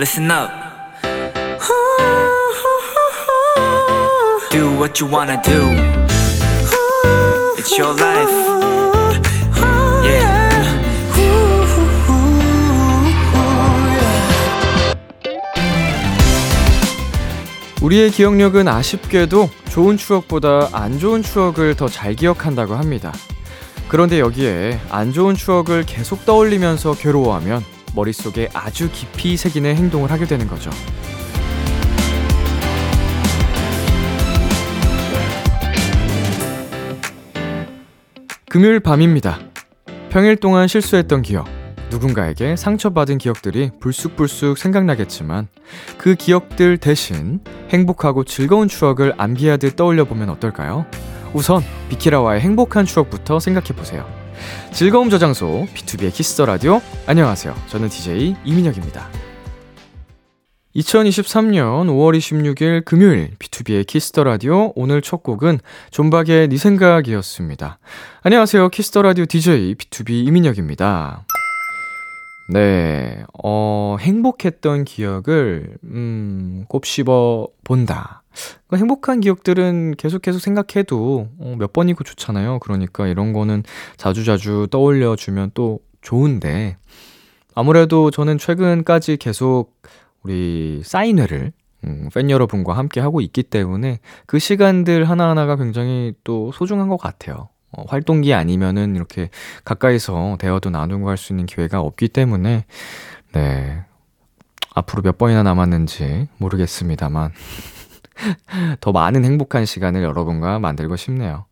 listen up. Do what you wanna do. It's your life. Yeah. 우리의 기억력은 아쉽게도 좋은 추억보다 안 좋은 추억을 더 잘 기억한다고 합니다. 그런데 여기에 안 좋은 추억을 계속 떠올리면서 괴로워하면 머릿속에 아주 깊이 새기는 행동을 하게 되는 거죠. 금요일 밤입니다. 평일 동안 실수했던 기억, 누군가에게 상처받은 기억들이 불쑥불쑥 생각나겠지만 그 기억들 대신 행복하고 즐거운 추억을 암기하듯 떠올려 보면 어떨까요? 우선 비키라와의 행복한 추억부터 생각해 보세요. 즐거움 저장소 비투비의 키스 더 라디오 안녕하세요. 저는 DJ 이민혁입니다. 2023년 5월 26일 금요일 비투비의 키스 더 라디오 오늘 첫 곡은 존박의 네 생각이었습니다. 안녕하세요. 키스 더 라디오 DJ 비투비 이민혁입니다. 네, 어, 행복했던 기억을, 음, 곱씹어 본다. 그 행복한 기억들은 계속 계속 생각해도 어, 몇 번이고 좋잖아요. 그러니까 이런 거는 자주자주 떠올려 주면 또 좋은데, 아무래도 저는 최근까지 계속 우리 사인회를 음, 팬 여러분과 함께 하고 있기 때문에 그 시간들 하나하나가 굉장히 또 소중한 것 같아요. 어, 활동기 아니면은 이렇게 가까이서 대화도 나누고 할 수 있는 기회가 없기 때문에, 네. 앞으로 몇 번이나 남았는지 모르겠습니다만, 더 많은 행복한 시간을 여러분과 만들고 싶네요.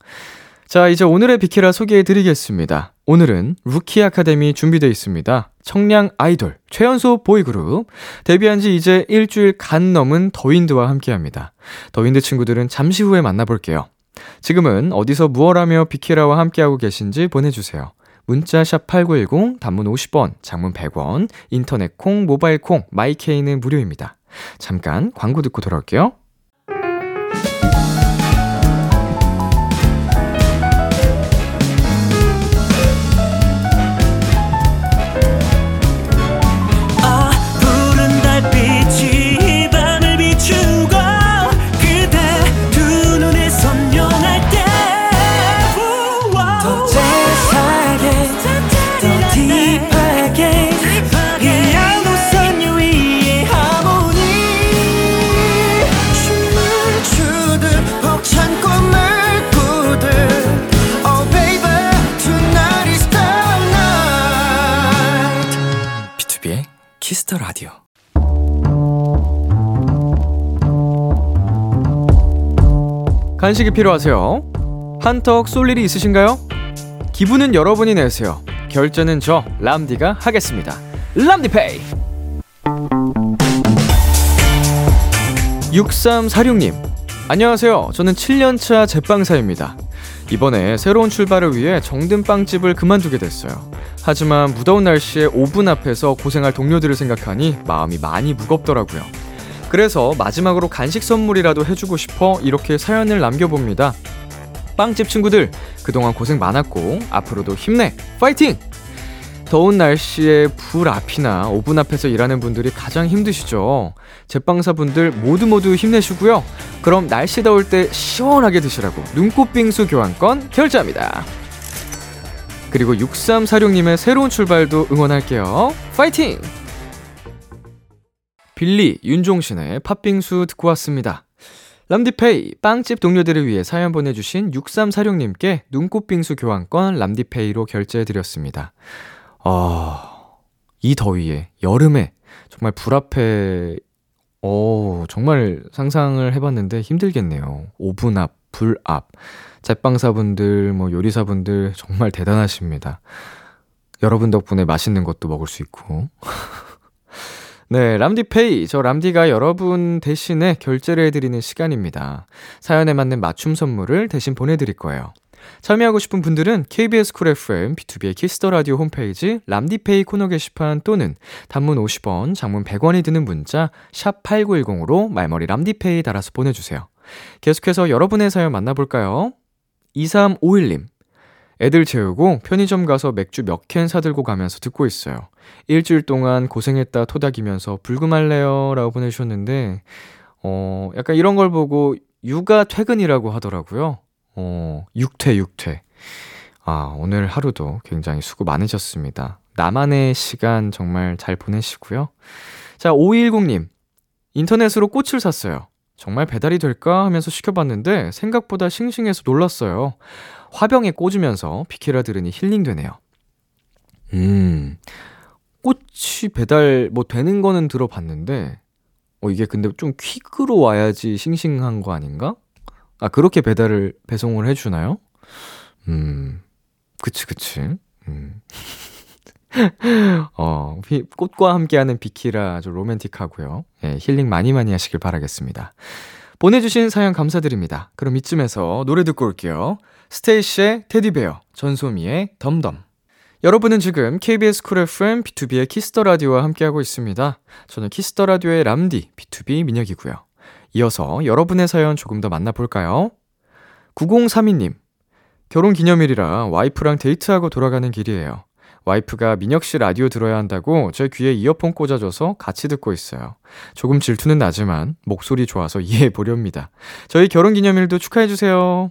자, 이제 오늘의 비키라 소개해 드리겠습니다. 오늘은 루키 아카데미 준비되어 있습니다. 청량 아이돌, 최연소 보이그룹, 데뷔한 지 이제 일주일 간 넘은 더윈드와 함께 합니다. 더윈드 친구들은 잠시 후에 만나볼게요. 지금은 어디서 무얼 하며 비키라와 함께하고 계신지 보내주세요. 문자 샵 8910 단문 50원, 장문 100원, 인터넷 콩, 모바일 콩, 마이케이는 무료입니다. 잠깐 광고 듣고 돌아올게요. 키스 더 라디오. 간식이 필요하세요? 한턱 쏠 일이 있으신가요? 기분은 여러분이 내세요. 결제는 저 람디가 하겠습니다. 람디페이. 6346님. 안녕하세요. 저는 7년차 제빵사입니다. 이번에 새로운 출발을 위해 정든 빵집을 그만두게 됐어요. 하지만 무더운 날씨에 오븐 앞에서 고생할 동료들을 생각하니 마음이 많이 무겁더라고요. 그래서 마지막으로 간식 선물이라도 해주고 싶어 이렇게 사연을 남겨봅니다. 빵집 친구들, 그동안 고생 많았고, 앞으로도 힘내! 파이팅! 더운 날씨에 불 앞이나 오븐 앞에서 일하는 분들이 가장 힘드시죠. 제빵사분들 모두 모두 힘내시고요. 그럼 날씨 더울 때 시원하게 드시라고 눈꽃 빙수 교환권 결제합니다. 그리고 6346님의 새로운 출발도 응원할게요. 파이팅! 빌리 윤종신의 팥빙수 듣고 왔습니다. 람디페이 빵집 동료들을 위해 사연 보내주신 6346님께 눈꽃빙수 교환권 람디페이로 결제해드렸습니다. 아, 이 더위에, 여름에, 정말 불 앞에, 어, 정말 상상을 해봤는데 힘들겠네요. 오븐 앞, 불 앞. 제빵사분들, 뭐 요리사분들 정말 대단하십니다. 여러분 덕분에 맛있는 것도 먹을 수 있고. 네, 람디페이. 저 람디가 여러분 대신에 결제를 해드리는 시간입니다. 사연에 맞는 맞춤 선물을 대신 보내드릴 거예요. 참여하고 싶은 분들은 KBS 쿨 FM, 비투비의 키스 더 라디오 홈페이지 람디페이 코너 게시판 또는 단문 50원, 장문 100원이 드는 문자 샵 8910으로 말머리 람디페이 달아서 보내주세요. 계속해서 여러분의 사연 만나볼까요? 2351님. 애들 재우고 편의점 가서 맥주 몇 캔 사들고 가면서 듣고 있어요. 일주일 동안 고생했다 토닥이면서 불금할래요? 라고 보내주셨는데, 어, 약간 이런 걸 보고 육아 퇴근이라고 하더라고요. 어, 육퇴, 육퇴. 아, 오늘 하루도 굉장히 수고 많으셨습니다. 나만의 시간 정말 잘 보내시고요. 자, 5210님. 인터넷으로 꽃을 샀어요. 정말 배달이 될까 하면서 시켜봤는데 생각보다 싱싱해서 놀랐어요. 화병에 꽂으면서 비키라 들으니 힐링되네요. 음, 꽃이 배달 뭐 되는 거는 들어봤는데, 어, 이게 근데 좀 퀵으로 와야지 싱싱한 거 아닌가? 아, 그렇게 배달을, 배송을 해주나요? 음, 그치, 그치. 음. 어, 꽃과 함께하는 비키라 아주 로맨틱하고요. 예, 힐링 많이 많이 하시길 바라겠습니다. 보내주신 사연 감사드립니다. 그럼 이쯤에서 노래 듣고 올게요. 스테이시의 테디베어, 전소미의 덤덤. 여러분은 지금 KBS 쿨 FM 비투비의 키스 더 라디오와 함께하고 있습니다. 저는 키스 더 라디오의 람디 비투비 민혁이고요. 이어서 여러분의 사연 조금 더 만나볼까요? 9032님, 결혼 기념일이라 와이프랑 데이트하고 돌아가는 길이에요. 와이프가 민혁 씨 라디오 들어야 한다고 제 귀에 이어폰 꽂아줘서 같이 듣고 있어요. 조금 질투는 나지만 목소리 좋아서 이해해 보렵니다. 저희 결혼 기념일도 축하해 주세요.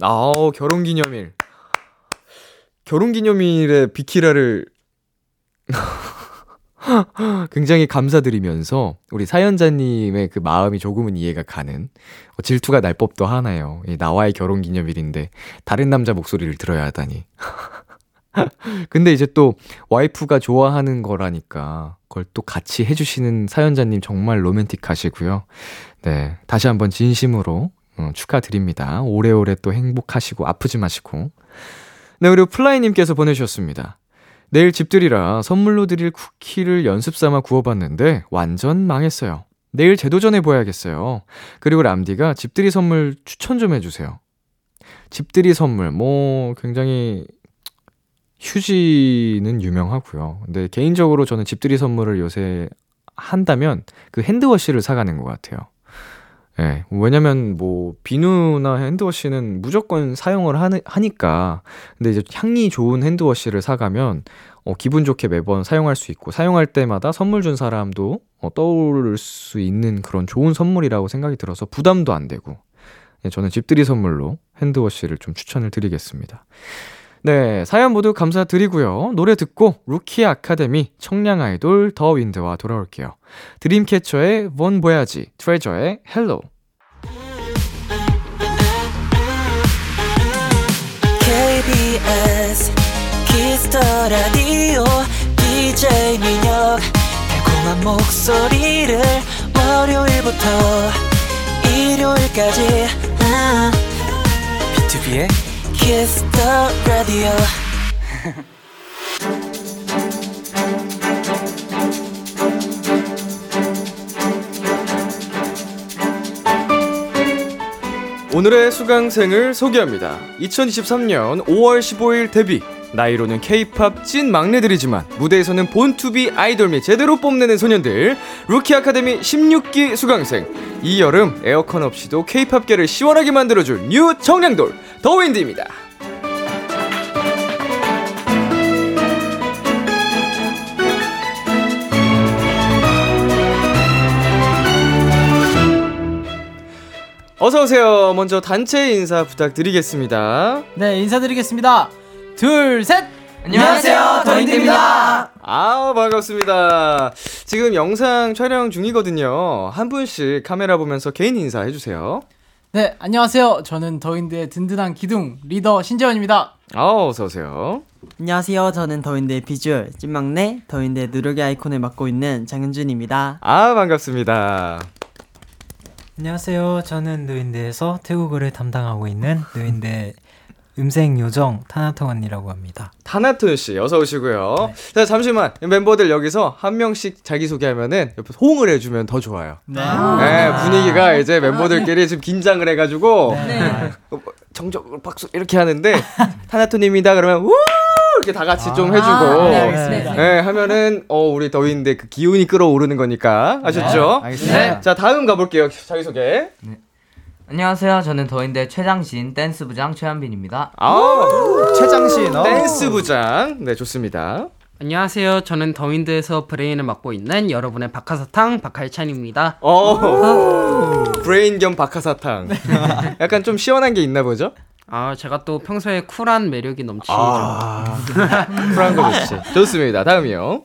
아, 결혼 기념일. 결혼 기념일에 비키라를 굉장히 감사드리면서 우리 사연자님의 그 마음이 조금은 이해가 가는 어, 질투가 날 법도 하나요. 나와의 결혼 기념일인데 다른 남자 목소리를 들어야 하다니. 근데 이제 또 와이프가 좋아하는 거라니까 그걸 또 같이 해주시는 사연자님 정말 로맨틱하시고요. 네. 다시 한번 진심으로 어, 축하드립니다. 오래오래 또 행복하시고 아프지 마시고. 네, 그리고 플라이님께서 보내주셨습니다. 내일 집들이라 선물로 드릴 쿠키를 연습 삼아 구워봤는데 완전 망했어요. 내일 재도전해봐야겠어요. 그리고 람디가 집들이 선물 추천 좀 해주세요. 집들이 선물, 뭐, 굉장히 휴지는 유명하고요. 근데 개인적으로 저는 집들이 선물을 요새 한다면 그 핸드워시를 사가는 것 같아요. 예. 네, 왜냐면 뭐 비누나 핸드워시는 무조건 사용을 하니까. 근데 이제 향이 좋은 핸드워시를 사가면 어, 기분 좋게 매번 사용할 수 있고 사용할 때마다 선물 준 사람도 어, 떠오를 수 있는 그런 좋은 선물이라고 생각이 들어서 부담도 안 되고. 네, 저는 집들이 선물로 hand wash를 좀 추천을 드리겠습니다. 네, 사연 모두 감사드리고요. 노래 듣고 루키 아카데미 청량 아이돌 더 윈드와 돌아올게요. 드림캐쳐의 본 보야지, 트레저의 헬로. KBS 키스 더 라디오 DJ 민혁 달콤한 목소리를 월요일부터 일요일까지 아, 비투비의 Kiss the radio. 오늘의 수강생을 소개합니다. 2023년 5월 15일 데뷔. 나이로는 케이팝 찐 막내들이지만 무대에서는 본투비 아이돌 및 제대로 뽐내는 소년들 루키 아카데미 16기 수강생 이 여름 에어컨 없이도 케이팝계를 시원하게 만들어줄 new 청량돌 더윈드입니다. 어서 오세요. 먼저 단체 인사 부탁드리겠습니다. 네, 인사드리겠습니다. 둘, 셋. 안녕하세요, 더윈드입니다. 아, 반갑습니다. 지금 영상 촬영 중이거든요. 한 분씩 카메라 보면서 개인 인사 해주세요. 네, 안녕하세요. 저는 더윈드의 든든한 기둥 리더 신재원입니다. 아, 어서 오세요. 안녕하세요. 저는 더윈드의 비주얼 찐막내 더윈드의 누르기 아이콘을 맡고 있는 장현준입니다. 아, 반갑습니다. 안녕하세요. 저는 더윈드에서 태국어를 담당하고 있는 더윈드 음색 요정 타나토언이라고 합니다. 타나토 씨 어서 오시고요. 네. 자 잠시만 멤버들 여기서 한 명씩 자기 소개하면은 옆에 호응을 해주면 더 좋아요. 네. 네 분위기가 이제 멤버들끼리 지금 긴장을 해가지고 네. 정적 박수 이렇게 하는데 타나토님이다 그러면 우 이렇게 다 같이 좀 해주고 아, 네, 네, 하면은 어 우리 더위인데 그 기운이 끌어오르는 거니까 아셨죠? 네, 알겠습니다. 자 다음 가볼게요 자기 소개. 안녕하세요. 저는 더윈드 최장신 댄스 부장 최한빈입니다. 아, 최장신 어. 댄스 부장. 네, 좋습니다. 안녕하세요. 저는 더윈드에서 브레인을 맡고 있는 여러분의 박하사탕 박하유찬입니다. 어, 브레인 겸 박하사탕. 약간 좀 시원한 게 있나 보죠? 아, 제가 또 평소에 쿨한 매력이 넘치죠. 아, 쿨한 거 좋지. 좋습니다. 다음이요.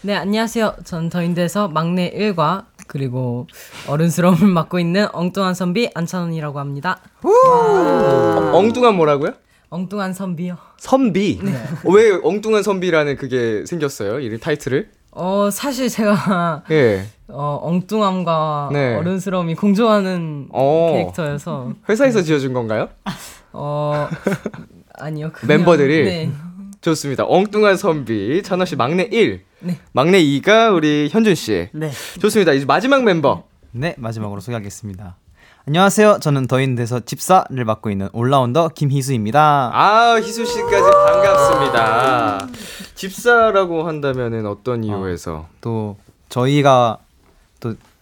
네, 안녕하세요. 전 더윈드에서 막내 1과 그리고 어른스러움을 맡고 있는 엉뚱한 선비 안찬원이라고 합니다. 어, 엉뚱한 뭐라고요? 엉뚱한 선비요. 선비. 어, 왜 엉뚱한 선비라는 그게 생겼어요? 이름 타이틀을? 어, 사실 제가 예. 어, 엉뚱함과 네. 어른스러움이 공존하는 어. 캐릭터여서 회사에서 지어준 건가요? 어 아니요. 그냥- 멤버들이? 네. 좋습니다. 엉뚱한 선비 찬호 씨 막내 1, 네. 막내 2가 우리 현준 씨. 네. 좋습니다. 이제 마지막 mem버. 네 마지막으로 소개하겠습니다. 안녕하세요. 저는 더인대에서 집사를 맡고 있는 올라운더 김희수입니다. 아 희수 씨까지 반갑습니다. 집사라고 한다면은 어떤 이유에서? 또 저희가 또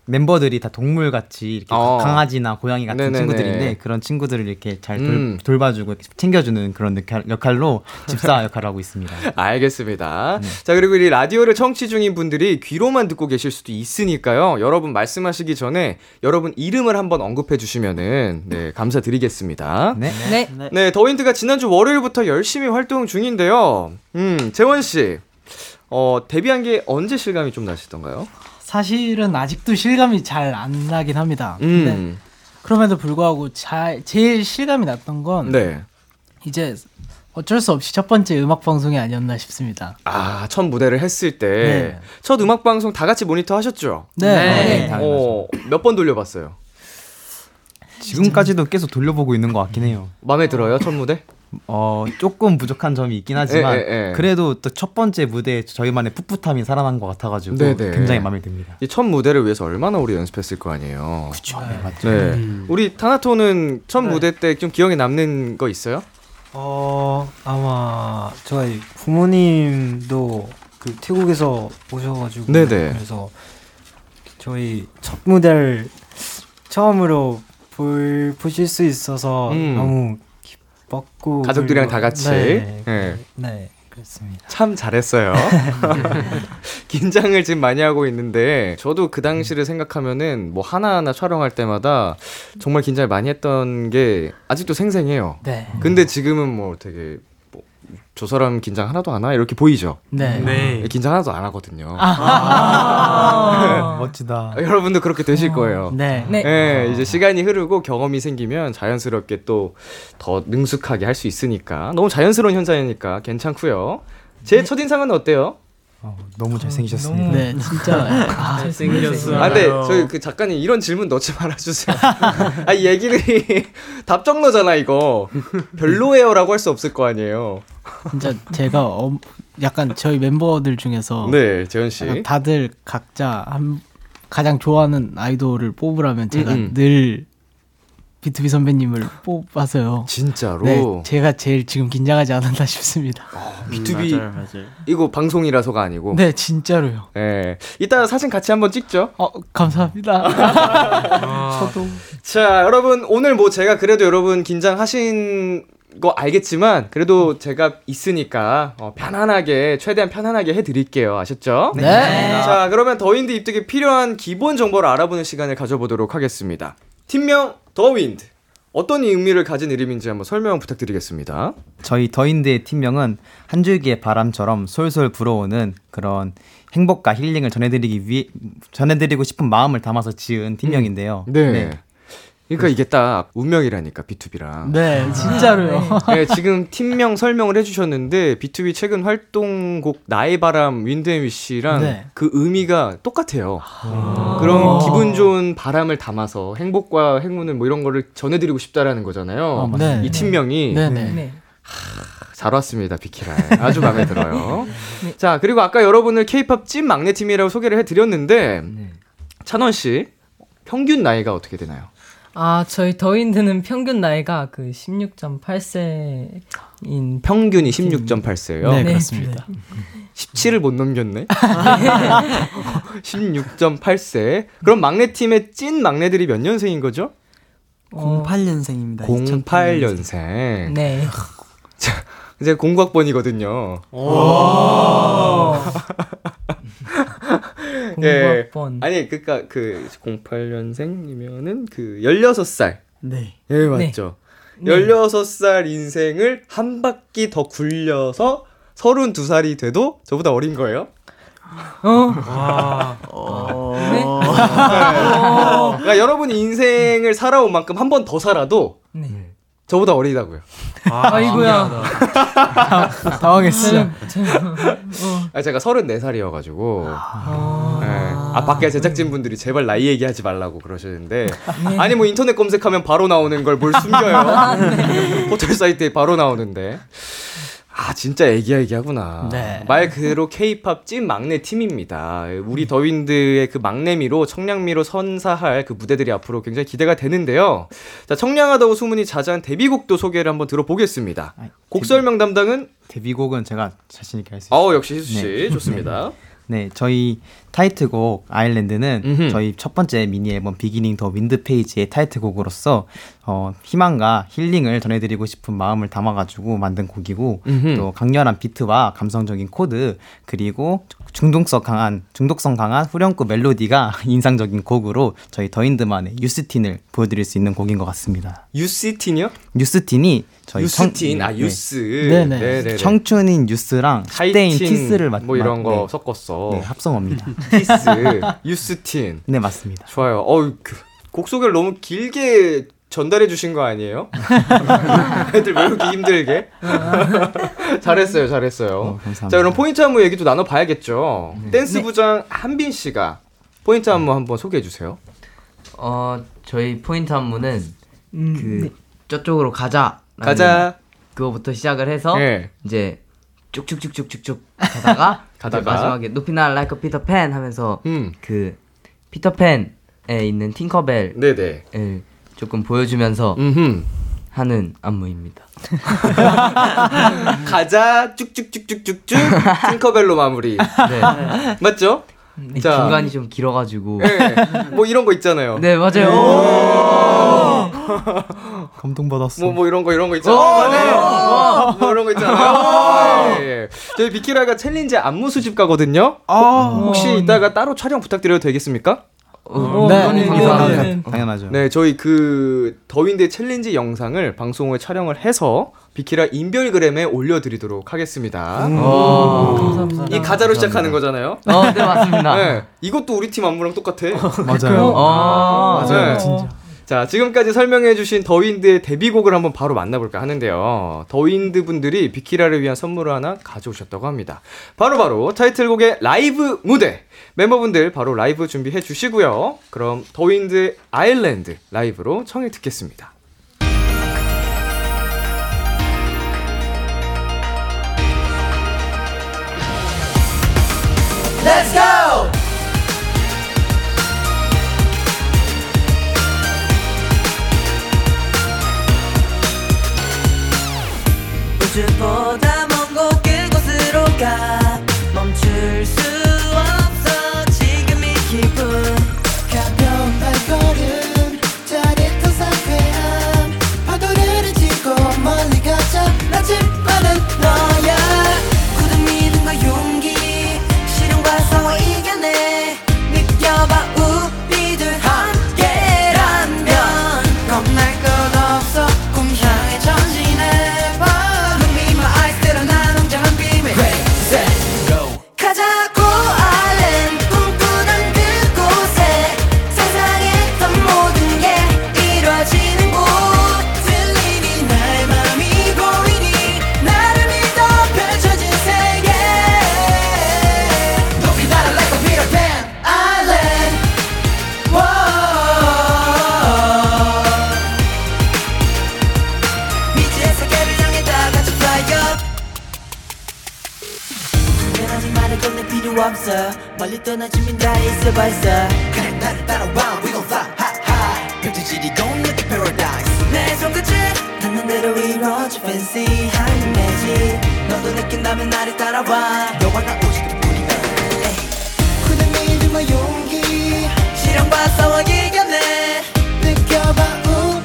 멤버들이 다 동물 같이 이렇게 어. 강아지나 고양이 같은 네네네. 친구들인데 그런 친구들을 이렇게 잘 돌, 음. 돌봐주고 이렇게 챙겨주는 그런 역할, 역할 로 집사 역할을 하고 있습니다. 알겠습니다. 자, 그리고 이 라디오를 청취 중인 분들이 귀로만 듣고 계실 수도 있으니까요. 여러분 말씀하시기 전에 여러분 이름을 한번 언급해 주시면은 네, 감사드리겠습니다. 네. 네. 네, 더윈드가 지난주 월요일부터 열심히 활동 중인데요. 음, 재원 씨. 어, 데뷔한 게 언제 실감이 좀 나시던가요? 사실은 아직도 실감이 잘 안 나긴 합니다. 음. 근데 그럼에도 불구하고 잘 제일 실감이 났던 건 네. 이제 어쩔 수 없이 첫 번째 음악 방송이 아니었나 싶습니다. 아, 첫 무대를 했을 때 네. 첫 음악 방송 다 같이 모니터 하셨죠? 네. 네. 어, 몇 번 돌려봤어요. 지금까지도 계속 돌려보고 있는 것 같긴 해요. 마음에 들어요, 첫 무대? 어 조금 부족한 점이 있긴 하지만 예, 예, 예. 그래도 또 첫 번째 무대에 저희만의 풋풋함이 살아난 것 같아가지고 네네. 굉장히 마음에 듭니다. 이 첫 무대를 위해서 얼마나 우리 연습했을 거 아니에요. 그렇죠. 네, 맞죠. 네. 우리 타나토는 첫 무대 때 좀 기억에 남는 거 있어요? 어 아마 저희 부모님도 그 태국에서 오셔가지고 네네. 그래서 저희 첫 무대를 처음으로 볼 보실 수 있어서 음. 너무 기뻤고 가족들이랑 다 같이. 네, 네. 네 그렇습니다. 참 잘했어요. 긴장을 지금 많이 하고 있는데 저도 그 당시를 생각하면은 뭐 하나하나 촬영할 때마다 정말 긴장을 많이 했던 게 아직도 생생해요. 네. 근데 지금은 뭐 되게 뭐 저 사람 긴장 하나도 안 하나 이렇게 보이죠. 네. 긴장 하나도 안 하거든요. 아. 멋지다. 아, 여러분도 그렇게 되실 거예요. 네. 네. 예, 이제 시간이 흐르고 경험이 생기면 자연스럽게 또 더 능숙하게 할 수 있으니까 너무 자연스러운 현상이니까 괜찮고요. 제 첫인상은 어때요? 어, 너무 잘생기셨습니다. 네, 진짜. 아, 잘생겼어요. 아, 근데 저희 그 작가님 이런 질문 넣지 말아주세요. 아, 이 얘기들이 답정너잖아 이거. 별로예요라고 할 수 없을 거 아니에요. 진짜 제가 어, 약간 저희 멤버들 중에서 네, 재현 씨. 다들 각자 한 가장 좋아하는 아이돌을 뽑으라면 제가 음, 음. 늘 비투비 선배님을 뽑아서요. 진짜로. 네, 제가 제일 지금 긴장하지 않았나 싶습니다. B2B 이거 방송이라서가 아니고. 네, 진짜로요. 예. 이따 사진 같이 한번 찍죠. 어, 감사합니다. 저도 자, 여러분 오늘 뭐 제가 그래도 여러분 긴장하신 거 알겠지만 그래도 제가 있으니까 어, 편안하게 최대한 편안하게 해드릴게요. 아셨죠? 네. 자, 그러면 더윈드 입덕에 필요한 기본 정보를 알아보는 시간을 가져보도록 하겠습니다. 팀명 더 윈드 어떤 의미를 가진 이름인지 한번 설명 부탁드리겠습니다. 저희 더인드의 팀명은 한 줄기의 바람처럼 솔솔 불어오는 그런 행복과 힐링을 전해드리기 위해 전해드리고 싶은 마음을 담아서 지은 팀명인데요. 네. 그러니까 이게 딱 운명이라니까 B2B랑. 네, 진짜로요. 네, 지금 팀명 설명을 해주셨는데 B2B 최근 활동곡 나의 바람 윈드앤위시랑 네. 그 의미가 똑같아요. 그런 기분 좋은 바람을 담아서 행복과 행운을 뭐 이런 거를 전해드리고 싶다라는 거잖아요. 어, 네. 이 팀명이 네네. 네. 잘 왔습니다, 비키라. 아주 마음에 들어요. 자, 그리고 아까 여러분을 케이팝 찐 막내 팀이라고 소개를 해드렸는데 찬원 씨 평균 나이가 어떻게 되나요? 아, 저희 더윈드는 평균 나이가 그 16.8세인 평균이 16.8세예요. 네, 네. 그렇습니다. 17을 못 넘겼네. 16.8세. 그럼 막내 팀의 찐 막내들이 몇 년생인 거죠? 08년생입니다. 08년생. 네. 이제 공각번이거든요. 예. 공부학번. 아니 그니까 그 08년생이면은 그 16살. 네. 예, 맞죠. 16살 인생을 한 바퀴 더 굴려서 32살이 돼도 저보다 어린 거예요? 어? 네. 그러니까 여러분이 인생을 살아온 만큼 한 번 더 살아도 네. 저보다 어리다고요. 아 이고야. 당황했어. 아, 제가 34살이어가지고. 아, 밖에 제작진분들이 제발 나이 얘기하지 말라고 그러시는데. 아니, 뭐 인터넷 검색하면 바로 나오는 걸 뭘 숨겨요. 포털 사이트에 바로 나오는데. 아, 진짜 애기야애기하구나. 네. 말 그대로 케이팝 찐 막내 팀입니다. 우리 더윈드의 그 막내미로 청량미로 선사할 그 무대들이 앞으로 굉장히 기대가 되는데요. 자, 청량하다고 소문이 자자한 데뷔곡도 소개를 한번 들어보겠습니다. 곡 설명 담당은 데뷔곡은 제가 자신 있게 할 수 있어요. 어 역시 희수 씨 네. 좋습니다. 네, 저희 타이틀곡 아일랜드는 음흠. 저희 첫 번째 미니 앨범 비기닝 더 윈드 페이지의 타이틀곡으로서 어, 희망과 힐링을 전해드리고 싶은 마음을 담아가지고 만든 곡이고 음흠. 또 강렬한 비트와 감성적인 코드 그리고 중독성 강한 중독성 강한 후렴구 멜로디가 인상적인 곡으로 저희 더윈드만의 youthteen을 보여드릴 수 있는 곡인 것 같습니다. youthteen이요? youthteen이 저희 youthteen 청- 아 네, 유스. 네 네. 네 네네. 청춘인 youth랑 하이틴, 스테인 키스를 맞, 뭐 이런 맞- 거 네, 섞었어. 네, 합성어입니다. 키스 youthteen 네 맞습니다. 좋아요. 어우 그, 곡 소개를 너무 길게 전달해 주신 거 아니에요? 애들 외우기 힘들게. 잘했어요, 잘했어요. 어, 감사합니다. 자, 그럼 포인트 안무 얘기도 나눠봐야겠죠. 댄스 부장 한빈 씨가 포인트 안무 한번 소개해 주세요. 어 저희 포인트 안무는 음, 그 저쪽으로 가자. 가자. 그거부터 시작을 해서 예. 이제 쭉쭉쭉쭉쭉쭉 가다가 가다가. 마지막에 높이 날아 like Peter Pan 하면서 음, 그 피터팬에 있는 팅커벨을 네네. 조금 보여주면서 음, 하는 안무입니다. 가자 쭉쭉쭉쭉쭉쭉 팅커벨로 마무리. 네. 맞죠? 이 중간이 좀 길어가지고. 네. 뭐 이런 거 있잖아요. 네 맞아요. 감동받았어. 뭐, 뭐 이런 거 이런 거 있잖아요. 뭐 이런 거 있잖아요. 예, 예. 저희 비키라가 챌린지 안무 수집가거든요. 혹시 이따가 따로 촬영 부탁드려도 되겠습니까? 어, 네. 네. 네. 감사합니다. 네. 당연하죠. 네, 저희 그 더윈드 챌린지 영상을 방송을 촬영을 해서 비키라 인별그램에 올려드리도록 하겠습니다. 어. 이 가자로 시작하는 거잖아요. 어, 네 맞습니다. 네, 이것도 우리 팀 안무랑 똑같아. 맞아요. 어, 네. 자, 지금까지 설명해주신 더윈드의 데뷔곡을 한번 바로 만나볼까 하는데요. 더윈드 분들이 비키라를 위한 선물을 하나 가져오셨다고 합니다. 바로바로 타이틀곡의 라이브 무대. 멤버분들 바로 라이브 준비해 주시고요. 그럼 더윈드의 아일랜드 라이브로 청해 듣겠습니다. Let's! 우주보 없어. 멀리 떠나주면 다 있어 벌써. 그래 나를 따라와. We gon' fly high high. 펼쳐지리 gon' make it paradise. 내 손끝에 닿는 대로 이루어져 fancy 한 이미지 너도 느낀다면 나를 따라와. 너와 나 오직 그뿐이야 굳은 믿음과 용기. 시련과 싸워 이겨내. 느껴봐 가고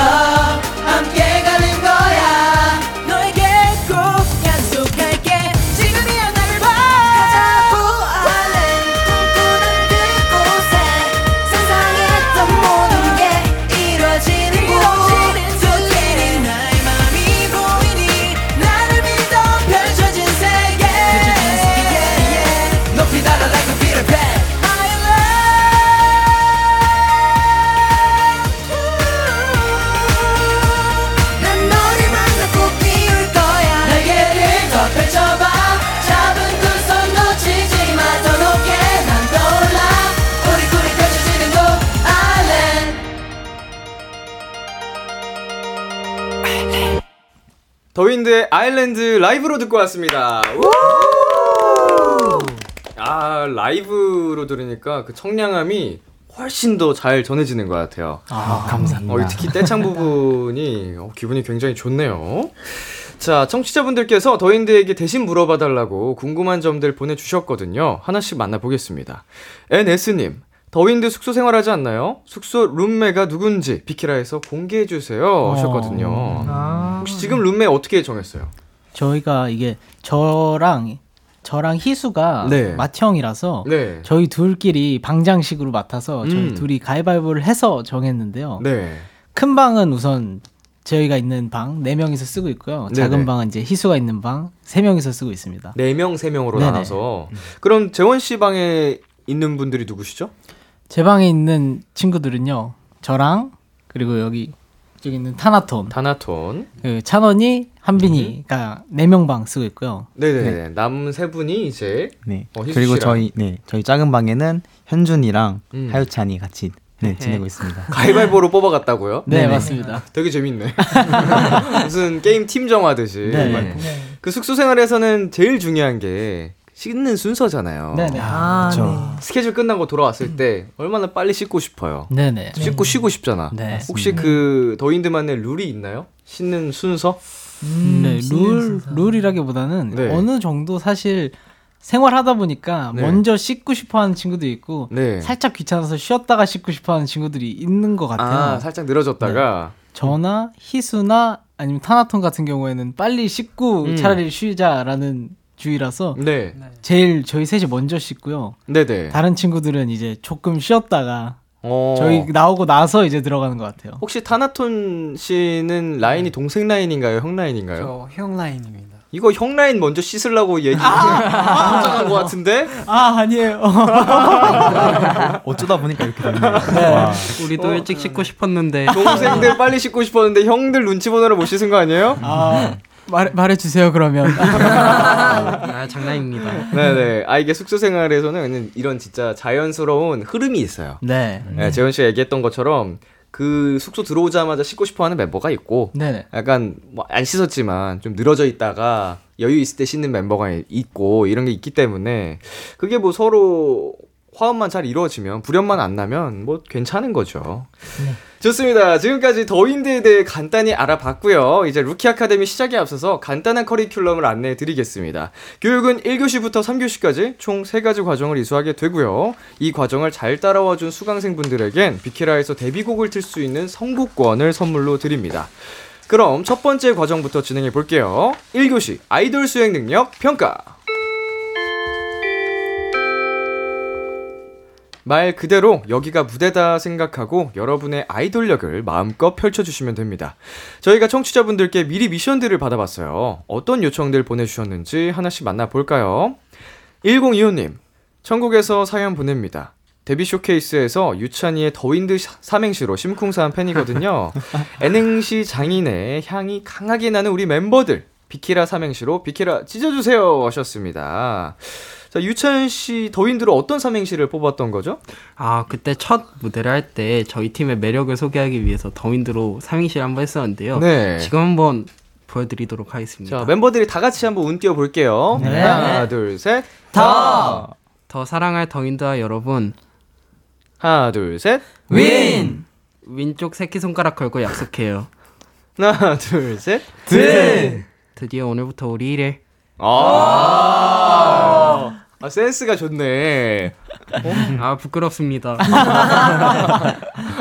수 더윈드의 아일랜드 라이브로 듣고 왔습니다. 우! 아 라이브로 들으니까 그 청량함이 훨씬 더 잘 전해지는 것 같아요. 아, 감사합니다. 어, 특히 떼창 부분이 어, 기분이 굉장히 좋네요. 자, 청취자분들께서 더인드에게 대신 물어봐달라고 궁금한 점들 보내주셨거든요. 하나씩 만나보겠습니다. NS님, 더윈드 숙소 생활하지 않나요? 숙소 룸메가 누군지 비키라에서 공개해 주세요. 하셨거든요. 혹시 지금 룸메 어떻게 정했어요? 저희가 이게 저랑 저랑 희수가 네. 맏형이라서 네. 저희 둘끼리 방장식으로 맡아서 저희 음. 둘이 가위바위보를 해서 정했는데요. 네. 큰 방은 우선 저희가 있는 방 4명이서 쓰고 있고요. 작은 네네. 방은 이제 희수가 있는 방 3명이서 쓰고 있습니다. 4명, 3명으로 네네. 나눠서. 그럼 재원 씨 방에 있는 분들이 누구시죠? 제 방에 있는 친구들은요. 저랑 그리고 여기 저기 있는 타나톤, 다나톤. 그 찬원이, 한빈이가 4명 방 쓰고 있고요. 네네. 남은 세 분이 이제 네. 어, 그리고. 저희 네 저희 작은 방에는 현준이랑 음. 하유찬이 같이 네 지내고 있습니다. 가위바위보로 뽑아갔다고요? 네, 네네. 맞습니다. 되게 재밌네. 무슨 게임 팀 정하듯이. 네. 그 숙소 생활에서는 제일 중요한 게 씻는 순서잖아요. 네네. 아, 저 스케줄 끝나고 돌아왔을 때 얼마나 빨리 씻고 싶어요. 네네. 씻고 쉬고 싶잖아. 네. 혹시 그 더인드만의 룰이 있나요? 씻는 순서? 네, 룰, 룰이라기보다는 네. 어느 정도 사실 생활하다 보니까 네. 먼저 씻고 싶어 하는 친구도 있고 네. 살짝 귀찮아서 쉬었다가 씻고 싶어 하는 친구들이 있는 것 같아요. 아, 살짝 늘어졌다가 저나 희수나 아니면 타나톤 같은 경우에는 빨리 씻고 음. 차라리 쉬자라는 주의라서 네. 제일 저희 셋이 먼저 씻고요. 네네. 다른 친구들은 이제 조금 쉬었다가 어. 저희 나오고 나서 이제 들어가는 것 같아요. 혹시 타나톤 씨는 라인이 동생 라인인가요? 형 라인인가요? 저 형 라인입니다. 이거 형 라인 먼저 씻으려고 얘기 포장한 것 같은데? 아 아니에요. 어쩌다 보니까 이렇게 됐네요. 와. 우리도 일찍 씻고 싶었는데 동생들 빨리 씻고 싶었는데 형들 눈치 보느라 못 씻은 거 아니에요? 아 말, 말해주세요 그러면. 아 장난입니다. 네네. 아 이게 숙소 생활에서는 이런 진짜 자연스러운 흐름이 있어요. 네. 네, 재현 씨가 얘기했던 것처럼 그 숙소 들어오자마자 씻고 싶어 하는 멤버가 있고, 네네. 약간 뭐 안 씻었지만 좀 늘어져 있다가 여유 있을 때 씻는 멤버가 있고 이런 게 있기 때문에 그게 뭐 서로 화음만 잘 이루어지면 불협만 안 나면 뭐 괜찮은 거죠. 좋습니다. 지금까지 더윈드에 대해 간단히 알아봤고요. 이제 루키 아카데미 시작에 앞서서 간단한 커리큘럼을 안내해 드리겠습니다. 교육은 1교시부터 3교시까지 총 3가지 과정을 이수하게 되고요. 이 과정을 잘 따라와 준 수강생분들에겐 비키라에서 데뷔곡을 틀 수 있는 선곡권을 선물로 드립니다. 그럼 첫 번째 과정부터 진행해 볼게요. 1교시 아이돌 수행 능력 평가. 말 그대로 여기가 무대다 생각하고 여러분의 아이돌력을 마음껏 펼쳐주시면 됩니다. 저희가 청취자분들께 미리 미션들을 받아봤어요. 어떤 요청들 보내주셨는지 하나씩 만나볼까요? 1025님, 천국에서 사연 보냅니다. 데뷔 쇼케이스에서 유찬이의 더윈드 샤- 삼행시로 심쿵사한 팬이거든요. N행시 장인의 향이 강하게 나는 우리 멤버들. 비키라 삼행시로 비키라 찢어주세요 하셨습니다. 자, 유찬 씨 더윈드로 어떤 삼행시를 뽑았던 거죠? 아 그때 첫 무대를 할 때 저희 팀의 매력을 소개하기 위해서 더윈드로 삼행시를 한번 했었는데요. 네. 지금 한번 보여드리도록 하겠습니다. 자, 멤버들이 다 같이 한번 운 띄워 볼게요. 네. 하나, 둘, 셋. 더! 더 사랑할 더윈드와 여러분 하나, 둘, 셋. 윈! 왼쪽 새끼손가락 걸고 약속해요. 하나, 둘, 셋. 드! 드디어 오늘부터 우리 1일 아. 아, 센스가 좋네. 아 부끄럽습니다.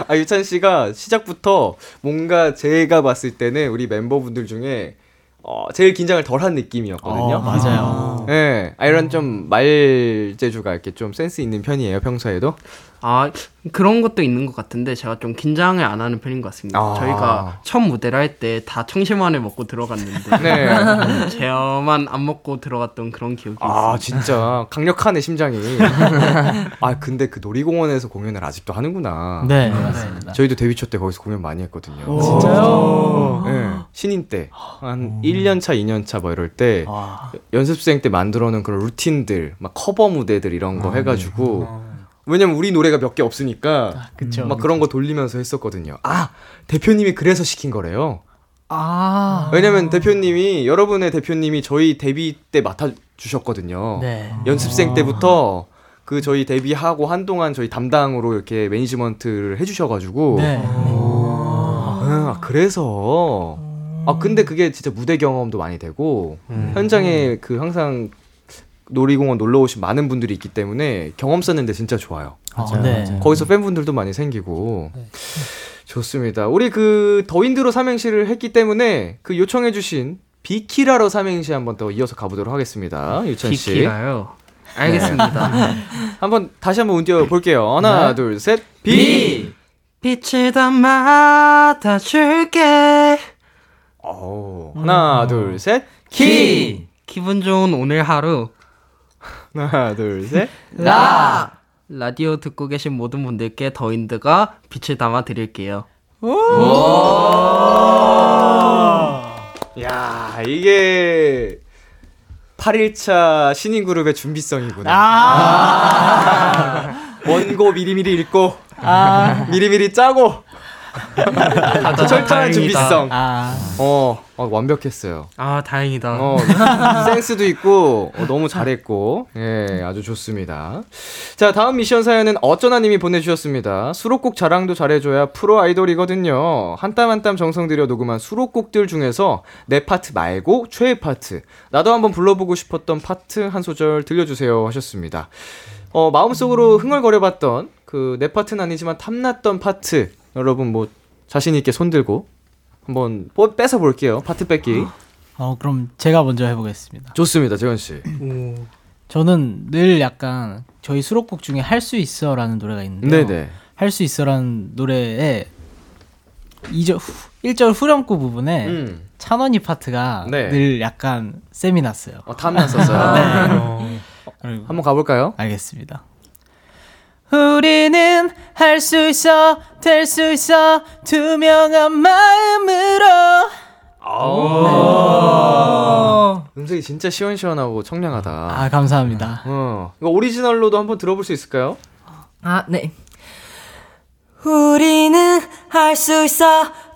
아, 유찬 씨가 시작부터 뭔가 제가 봤을 때는 우리 멤버분들 중에 어, 제일 긴장을 덜 한 느낌이었거든요. 어, 맞아요. 예. 네. 아, 이런 좀 말재주가 이렇게 좀 센스 있는 편이에요, 평소에도? 아 그런 것도 있는 것 같은데 제가 좀 긴장을 안 하는 편인 것 같습니다. 아. 저희가 첫 무대를 할 때 다 청심환을 먹고 들어갔는데 네. 제어만 안 먹고 들어갔던 그런 기억이 아, 있어요. 진짜 강력하네, 심장이. 아, 근데 그 놀이공원에서 공연을 아직도 하는구나. 네, 맞습니다. 저희도 데뷔 초 때 거기서 공연 많이 했거든요. 진짜요? 네, 신인 때. 한 1년 차, 2년 차 뭐 이럴 때 연습생 때 만들어 놓은 그런 루틴들, 막 커버 무대들 이런 거 해가지고 왜냐면 우리 노래가 몇 개 없으니까 그쵸. 막 그런 거 돌리면서 했었거든요. 아, 대표님이 그래서 시킨 거래요. 아. 왜냐면 대표님이 여러분의 대표님이 저희 데뷔 때 맡아 주셨거든요. 네. 연습생 때부터 그 저희 데뷔하고 한동안 저희 담당으로 이렇게 매니지먼트를 해주셔가지고 네. 아, 그래서 아 근데 그게 진짜 무대 경험도 많이 되고 현장에 그 항상 놀이공원 놀러 오신 많은 분들이 있기 때문에 경험 쌓는데 진짜 좋아요. 맞아요. 네. 거기서 팬분들도 많이 생기고 좋습니다. 우리 그 더윈드로 삼행시를 했기 때문에 그 요청해주신 비키라로 삼행시 한번 더 이어서 가보도록 하겠습니다. 유찬 씨. 비키라요. 알겠습니다. 한번 다시 한번 운띄워 볼게요. 하나, 네. 둘, 셋. 비. 빛을 담아다 줄게. 오, 하나, 둘, 셋. 키. 기분 좋은 오늘 하루. 하나, 둘, 셋. 라. 라디오 듣고 계신 모든 분들께 더윈드가 빛을 담아 드릴게요. 야, 이게 8일차 신인 그룹의 준비성이구나. 아. 원고 미리미리 읽고 아. 미리미리 짜고 철저한. 준비성. 아. 어, 어, 완벽했어요. 아 다행이다. 어, 센스도 있고 어, 너무 잘했고 예 아주 좋습니다. 자 다음 미션 사연은 어쩌나님이 보내주셨습니다. 수록곡 자랑도 잘해줘야 프로 아이돌이거든요. 한 땀 한 땀 정성 들여 녹음한 수록곡들 중에서 내 파트 말고 최애 파트 나도 한번 불러보고 싶었던 파트 한 소절 들려주세요 하셨습니다. 어 마음속으로 흥얼거려봤던 그 내 파트는 아니지만 탐났던 파트 여러분 뭐 자신 있게 손 들고 한번 뽀- 뺏어 볼게요 파트 뺏기. 어, 그럼 제가 먼저 해보겠습니다. 좋습니다, 재원 씨. 저는 늘 약간 저희 수록곡 중에 할 수 있어라는 노래가 있는데 네네. 할수 있어라는 노래에 2절 후, 1절 후렴구 부분에 음. 찬원이 파트가 네. 늘 약간 셈이 났어요. 어, 탐났었어요. 네. 어. 한번 가볼까요? 알겠습니다. 우리는 할 수 있어, 될 수 있어, 투명한 마음으로. 음색이 진짜 시원시원하고 청량하다. 아, 감사합니다. 어, 이거 오리지널로도 한번 들어볼 수 있을까요? 아, 네. 우리는 할 수 있어,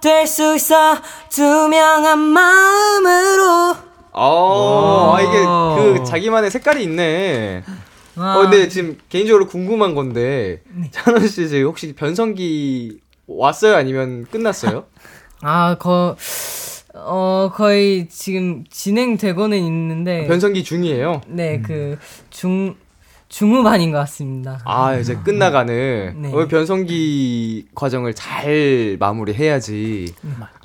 될 수 있어, 투명한 마음으로. 어, 아, 이게 그 자기만의 색깔이 있네. 와. 어, 근데 지금 개인적으로 궁금한 건데, 찬원 씨 지금 혹시 변성기 왔어요? 아니면 끝났어요? 아, 거, 어, 거의 지금 진행되고는 있는데. 변성기 중이에요? 네, 그, 중, 중후반인 것 같습니다. 아, 이제 끝나가는. 네. 어, 변성기 과정을 잘 마무리해야지.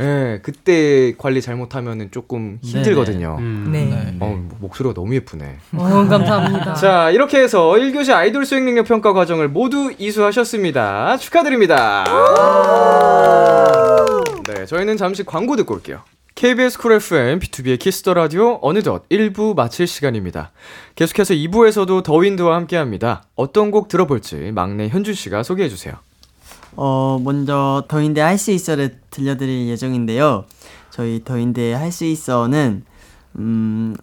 예, 그때 관리 잘못하면은 조금 힘들거든요. 네. 어, 목소리가 너무 예쁘네. 어, 감사합니다. 자, 이렇게 해서 1교시 아이돌 수행 능력 평가 과정을 모두 이수하셨습니다. 축하드립니다. 네, 저희는 잠시 광고 듣고 올게요. KBS 쿨 FM, 비투비의 키스 더 라디오 어느덧 1부 마칠 시간입니다. 계속해서 2부에서도 더윈드와 함께 합니다. 어떤 곡 들어볼지 막내 현준 씨가 소개해 주세요. 어, 먼저 더윈드의 할 수 있어를 들려드릴 예정인데요. 저희 더윈드의 할 수 있어는 음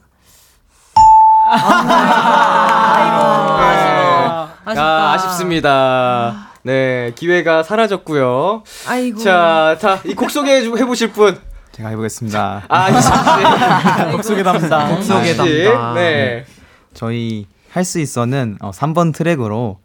아, 아쉽습니다. 네, 기회가 사라졌고요. 아이고. 자, 자, 이곡 소개해 주- 해보실 분. 제가 해보겠습니다. 아, 희수 씨. 곡 소개 담당. 곡 소개 아, 씨. 담당. 네. 저희 할 수 있어는 어, 3번 트랙으로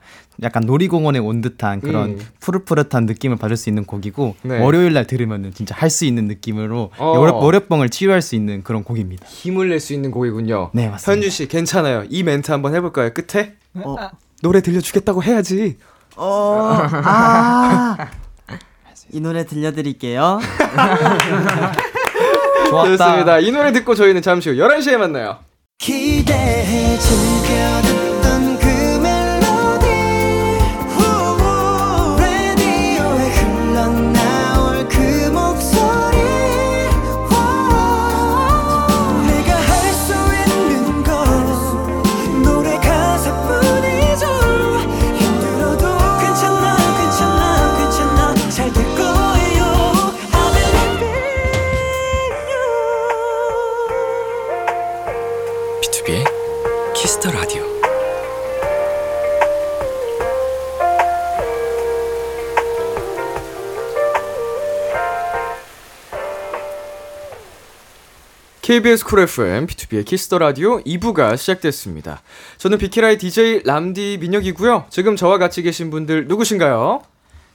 약간 놀이공원에 온 듯한 그런 음. 푸릇푸릇한 느낌을 받을 수 있는 곡이고 네. 월요일 날 들으면은 진짜 할 수 있는 느낌으로 어. 월요, 월요병을 치유할 수 있는 그런 곡입니다. 힘을 낼 수 있는 곡이군요. 네, 맞습니다. 현준 씨 괜찮아요. 이 멘트 한번 해볼까요? 끝에 어, 노래 들려주겠다고 해야지. 어, 아. 이 노래 들려드릴게요. 좋습니다. 이 노래 듣고 저희는 잠시 후 11시에 만나요. 기대해 즐겨듣 키스 더 라디오. KBS 쿨 FM, 비투비의 키스 더 라디오 2부가 시작됐습니다. 저는 비키라의 DJ 람디 민혁이고요. 지금 저와 같이 계신 분들 누구신가요?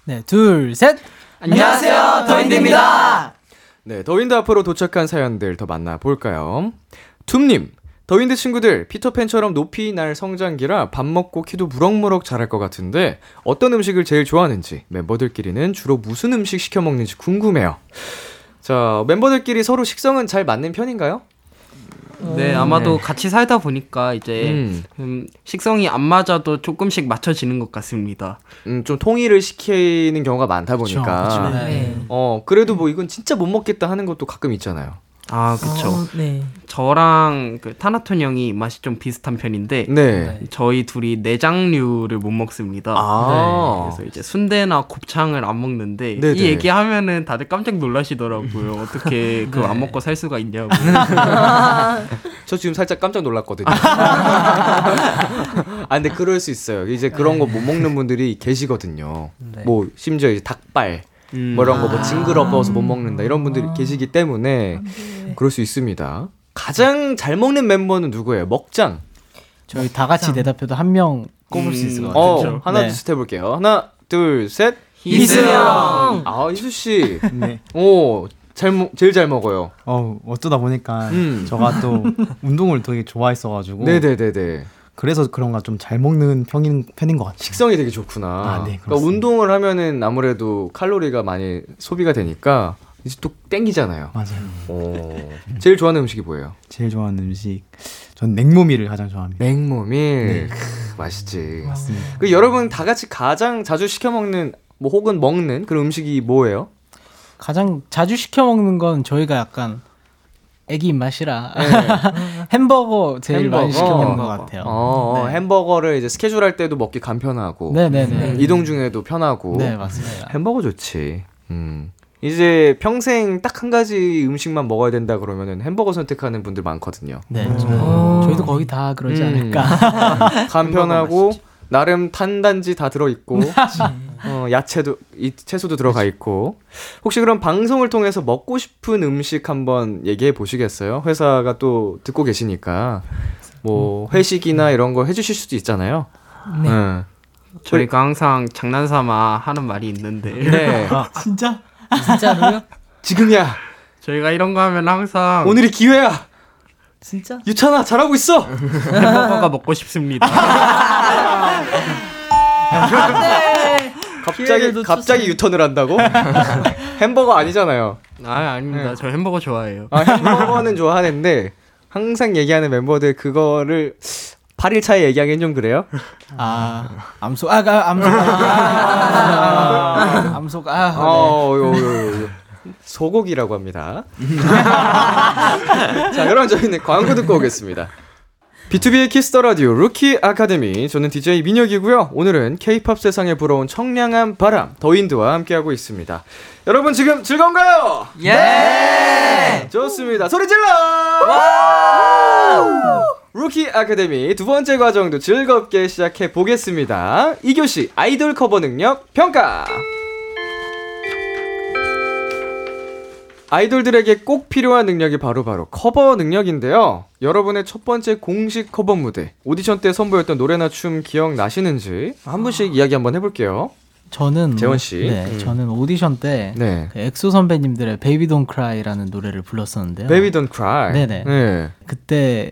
네, 둘, 셋. 안녕하세요 더윈드입니다 네, 더윈드 앞으로 도착한 사연들 더 만나볼까요? 툼님, 더윈드 친구들, 피터팬처럼 높이 날 성장기라 밥 먹고 키도 무럭무럭 자랄 것 같은데 어떤 음식을 제일 좋아하는지, 멤버들끼리는 주로 무슨 음식 시켜 먹는지 궁금해요. 자, 멤버들끼리 서로 식성은 잘 맞는 편인가요? 네, 아마도 같이 살다 보니까 이제 음. 음, 식성이 안 맞아도 조금씩 맞춰지는 것 같습니다. 음, 좀 통일을 시키는 경우가 많다 보니까. 그쵸, 그쵸. 네. 어, 그래도 뭐 이건 진짜 못 먹겠다 하는 것도 가끔 있잖아요. 아, 그쵸. 어, 네. 저랑 그 타나톤 형이 입맛이 좀 비슷한 편인데 네. 저희 둘이 내장류를 못 먹습니다. 아. 그래서 이제 순대나 곱창을 안 먹는데 네네. 이 얘기하면은 다들 깜짝 놀라시더라고요. 어떻게 그거 안 먹고 살 수가 있냐고. 저 지금 살짝 깜짝 놀랐거든요. 아, 근데 그럴 수 있어요. 이제 그런 거 못 먹는 분들이 계시거든요. 뭐, 심지어 이제 닭발, 음. 뭐 이런 거 뭐 징그러워서 못 먹는다. 이런 분들이 계시기 때문에 그럴 수 있습니다. 가장 잘 먹는 멤버는 누구예요? 먹장. 저희 다 같이 대답해도 한 명 꼽을 수 있을 것 같아요. 어, 그쵸. 하나, 네. 둘, 셋 해볼게요. 하나, 둘, 셋. 희수 형! 아, 희수 씨. 네. 오, 잘, 먹- 제일 잘 먹어요. 어 어쩌다 보니까 음. 저가 또 운동을 되게 좋아했어가지고 네네네네. 그래서 그런가 좀 잘 먹는 편인 편인 것 같아요. 식성이 되게 좋구나. 아, 네, 그러니까. 운동을 하면은 아무래도 칼로리가 많이 소비가 되니까 이제 또 땡기잖아요. 맞아요. 오. 제일 좋아하는 음식이 뭐예요? 제일 좋아하는 음식 전 냉모미를 가장 좋아합니다. 냉모밀. 크, 맛있지. 네. 맞습니다. 그 여러분 다 같이 가장 자주 시켜 먹는 뭐 혹은 먹는 그런 음식이 뭐예요? 가장 자주 시켜 먹는 건 저희가 약간 애기 입맛이라 네. 햄버거 제일 많이 햄버거. 시켜 먹는 것 햄버거. 같아요. 어, 네. 햄버거를 이제 스케줄 할 때도 먹기 간편하고 네네네. 이동 중에도 편하고 네 맞습니다. 햄버거 좋지. 음. 이제 평생 딱 한 가지 음식만 먹어야 된다 그러면은 햄버거 선택하는 분들 많거든요. 네. 어. 저희도 거의 다 그러지 음. 않을까. 간편하고 나름 탄단지 다 들어 있고 어, 야채도 이 채소도 들어가 있고 혹시 그럼 방송을 통해서 먹고 싶은 음식 한번 얘기해 보시겠어요? 회사가 또 듣고 계시니까 뭐 회식이나 이런 거 해주실 수도 있잖아요. 네. 네. 저희가 항상 장난삼아 하는 말이 있는데 네. 진짜? 진짜로요? 지금이야. 저희가 이런 거 하면 항상 오늘이 기회야. 진짜? 유찬아 잘하고 있어. 햄버거가 먹고 싶습니다. 갑자기 갑자기 유턴을 한다고? 햄버거 아니잖아요. 아 아닙니다. 저 햄버거 좋아해요. 아, 햄버거는 좋아하는데 항상 얘기하는 멤버들 그거를 8일 차에 얘기하기엔 좀 그래요? 아 암소 아가 암소 아, 암소가 아, 네. 어, 요, 요, 요, 요. 소고기라고 합니다. 자, 여러분 저희는 광고 듣고 오겠습니다. B2B의 키스터 라디오 루키 아카데미 저는 DJ 민혁이고요. 오늘은 K-팝 세상에 불어온 청량한 바람 더윈드와 함께하고 있습니다. 여러분 지금 즐거운가요? 예! 좋습니다. 소리 질러! 루키 아카데미 두 번째 과정도 즐겁게 시작해 보겠습니다. 2교시 아이돌 커버 능력 평가. 아이돌들에게 꼭 필요한 능력이 바로 바로 커버 능력인데요. 여러분의 첫 번째 공식 커버 무대, 오디션 때 선보였던 노래나 춤 기억나시는지 한 분씩 이야기 한번 해볼게요. 저는 재원 씨. 네, 음. 저는 오디션 때 네. 그 엑소 선배님들의 Baby Don't Cry라는 노래를 불렀었는데요. Baby Don't Cry. 네네. 네. 그때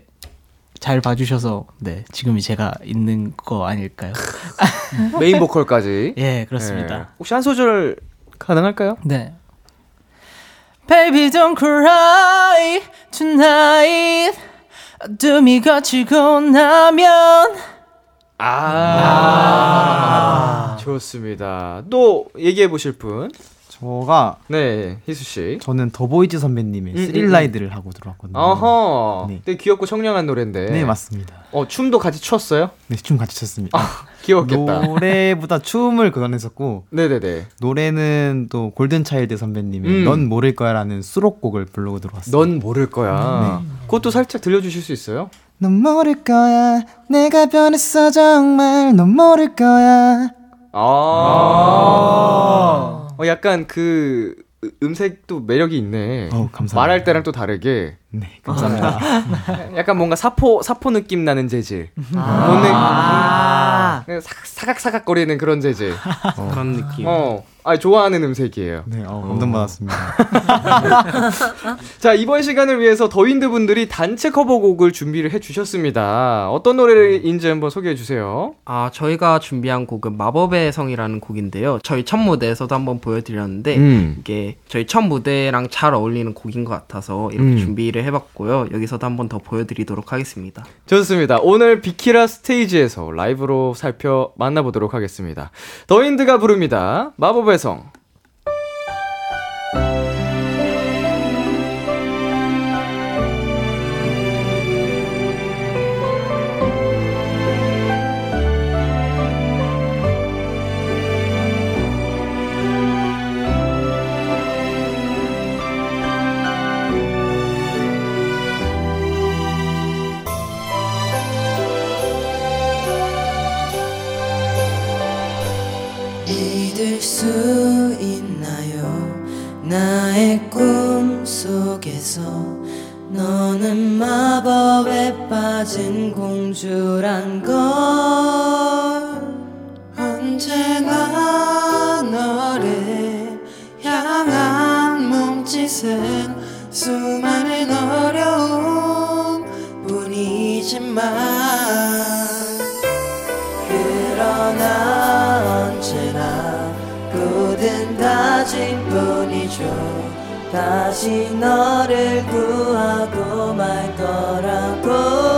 잘 봐주셔서 네 지금이 제가 있는 거 아닐까요? 메인 보컬까지. 예 그렇습니다. 네. 혹시 한 소절 가능할까요? 네. Baby don't cry tonight 어둠이 거치고 나면 아, 좋습니다. 또 얘기해 보실 분? 저가 네, 희수 씨. 저는 더보이즈 선배님의 음, 음, Thrill Ride를 하고 들어왔거든요. 어허. 네. 되게 귀엽고 청량한 노래인데. 네, 맞습니다. 어, 춤도 같이 췄어요? 네, 춤 같이 췄습니다. 귀엽겠다. 노래보다 춤을 그건했었고 네네네. 노래는 또 골든 차일드 선배님의 음. 넌 모를 거야라는 수록곡을 부르고 들어왔어요. 넌 모를 거야. 그것도 살짝 들려주실 수 있어요? 넌 모를 거야. 내가 변했어 정말. 넌 모를 거야. 아. 어, 약간 그 으- 음색도 매력이 있네. 어, 감사합니다. 말할 때랑 또 다르게. 네, 감사합니다. 약간 뭔가 사포 사포 느낌 나는 재질. 아. 뭔가 사- 사각 사각 거리는 그런 재질. 그런 느낌. 어, 아 좋아하는 음색이에요. 네, 어, 감동받았습니다. 자 이번 시간을 위해서 더윈드 분들이 단체 커버곡을 준비를 해주셨습니다. 어떤 노래인지 한번 소개해 주세요. 아, 저희가 준비한 곡은 마법의 성이라는 곡인데요. 저희 첫 무대에서도 한번 보여드렸는데, 음. 이게 저희 첫 무대랑 잘 어울리는 곡인 것 같아서 이렇게 음. 준비를 해봤고요. 여기서도 한번 더 보여드리도록 하겠습니다. 좋습니다. 오늘 비키라 스테이지에서 라이브로 살펴 만나보도록 하겠습니다. 더윈드가 부릅니다. 마법의 성. 믿을 속에서 너는 마법에 빠진 공주란 걸 다시 너를 구하고 말 거라고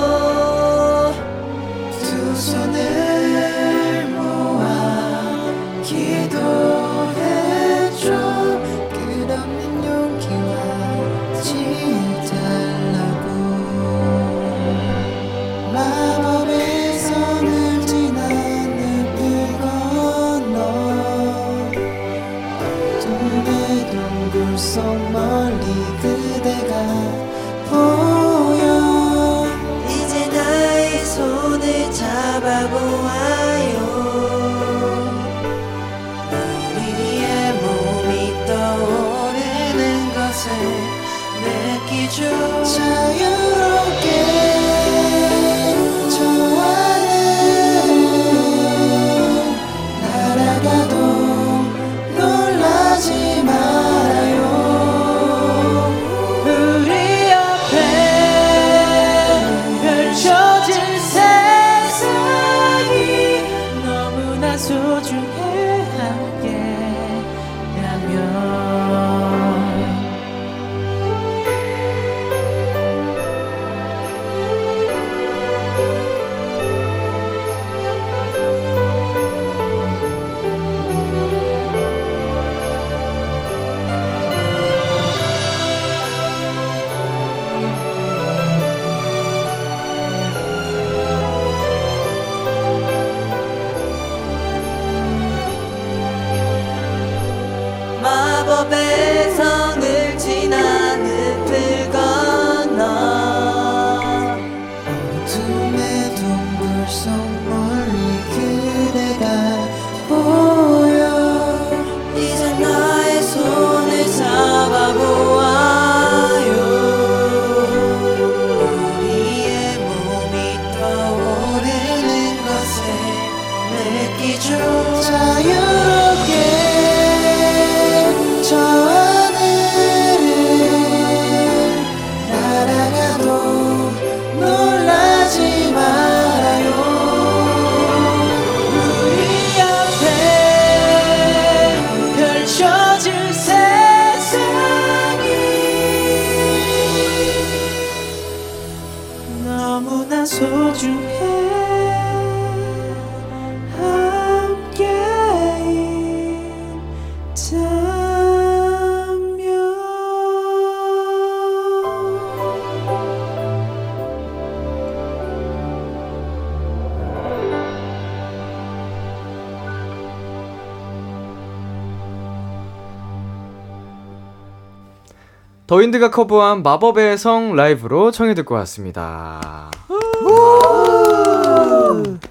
더윈드가 커버한 마법의 성 라이브로 청해 듣고 왔습니다.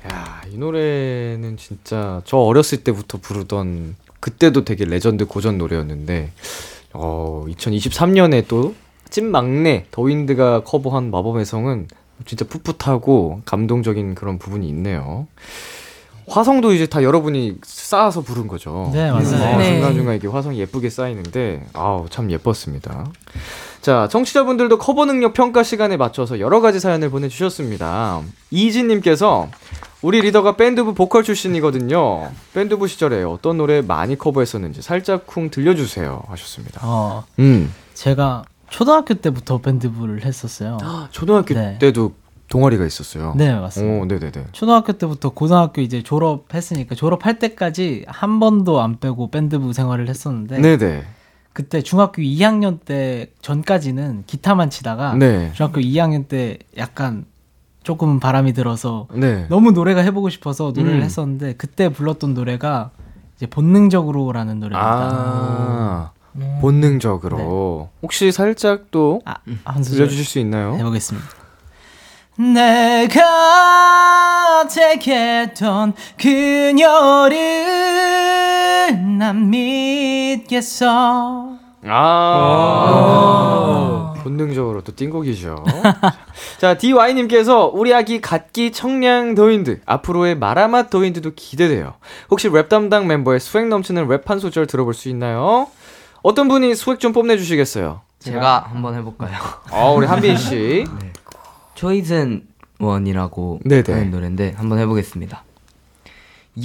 야, 이 노래는 진짜 저 어렸을 때부터 부르던 그때도 되게 레전드 고전 노래였는데 어, 2023년에 또 찐 막내 더윈드가 커버한 마법의 성은 진짜 풋풋하고 감동적인 그런 부분이 있네요. 화성도 이제 다 여러분이 쌓아서 부른 거죠. 네, 맞아요. 어, 네. 중간중간 이렇게 화성이 예쁘게 쌓이는데, 아우, 참 예뻤습니다. 자, 청취자분들도 커버 능력 평가 시간에 맞춰서 여러 가지 사연을 보내주셨습니다. 이진님께서 우리 리더가 밴드부 보컬 출신이거든요. 밴드부 시절에 어떤 노래 많이 커버했었는지 살짝쿵 들려주세요. 하셨습니다. 어, 음. 제가 초등학교 때부터 밴드부를 했었어요. 초등학교 네. 때도 동아리가 있었어요. 네, 맞습니다. 오, 네네네. 초등학교 때부터 고등학교 이제 졸업했으니까 졸업할 때까지 한 번도 안 빼고 밴드부 생활을 했었는데 네네. 그때 중학교 2학년 때 전까지는 기타만 치다가 네. 중학교 2학년 때 약간 조금 바람이 들어서 네. 너무 노래가 해보고 싶어서 노래를 음. 했었는데 그때 불렀던 노래가 이제 본능적으로라는 노래입니다. 아, 본능적으로. 혹시 살짝 또 아, 한 소절 들려주실 수 있나요? 해보겠습니다. 내가 택했던 그녀를 난 믿겠어. 아, 본능적으로 또 띵곡이죠. 자, DY님께서 우리 아기 갓기 청량 더윈드, 앞으로의 마라맛 더윈드도 기대돼요. 혹시 랩 담당 멤버의 swag 넘치는 랩 한 소절 들어볼 수 있나요? 어떤 분이 swag 좀 뽐내주시겠어요? 제가 한번 해볼까요? 어, 우리 한빈 씨. Chosen One이라고. 하는 노래인데 한번 해보겠습니다.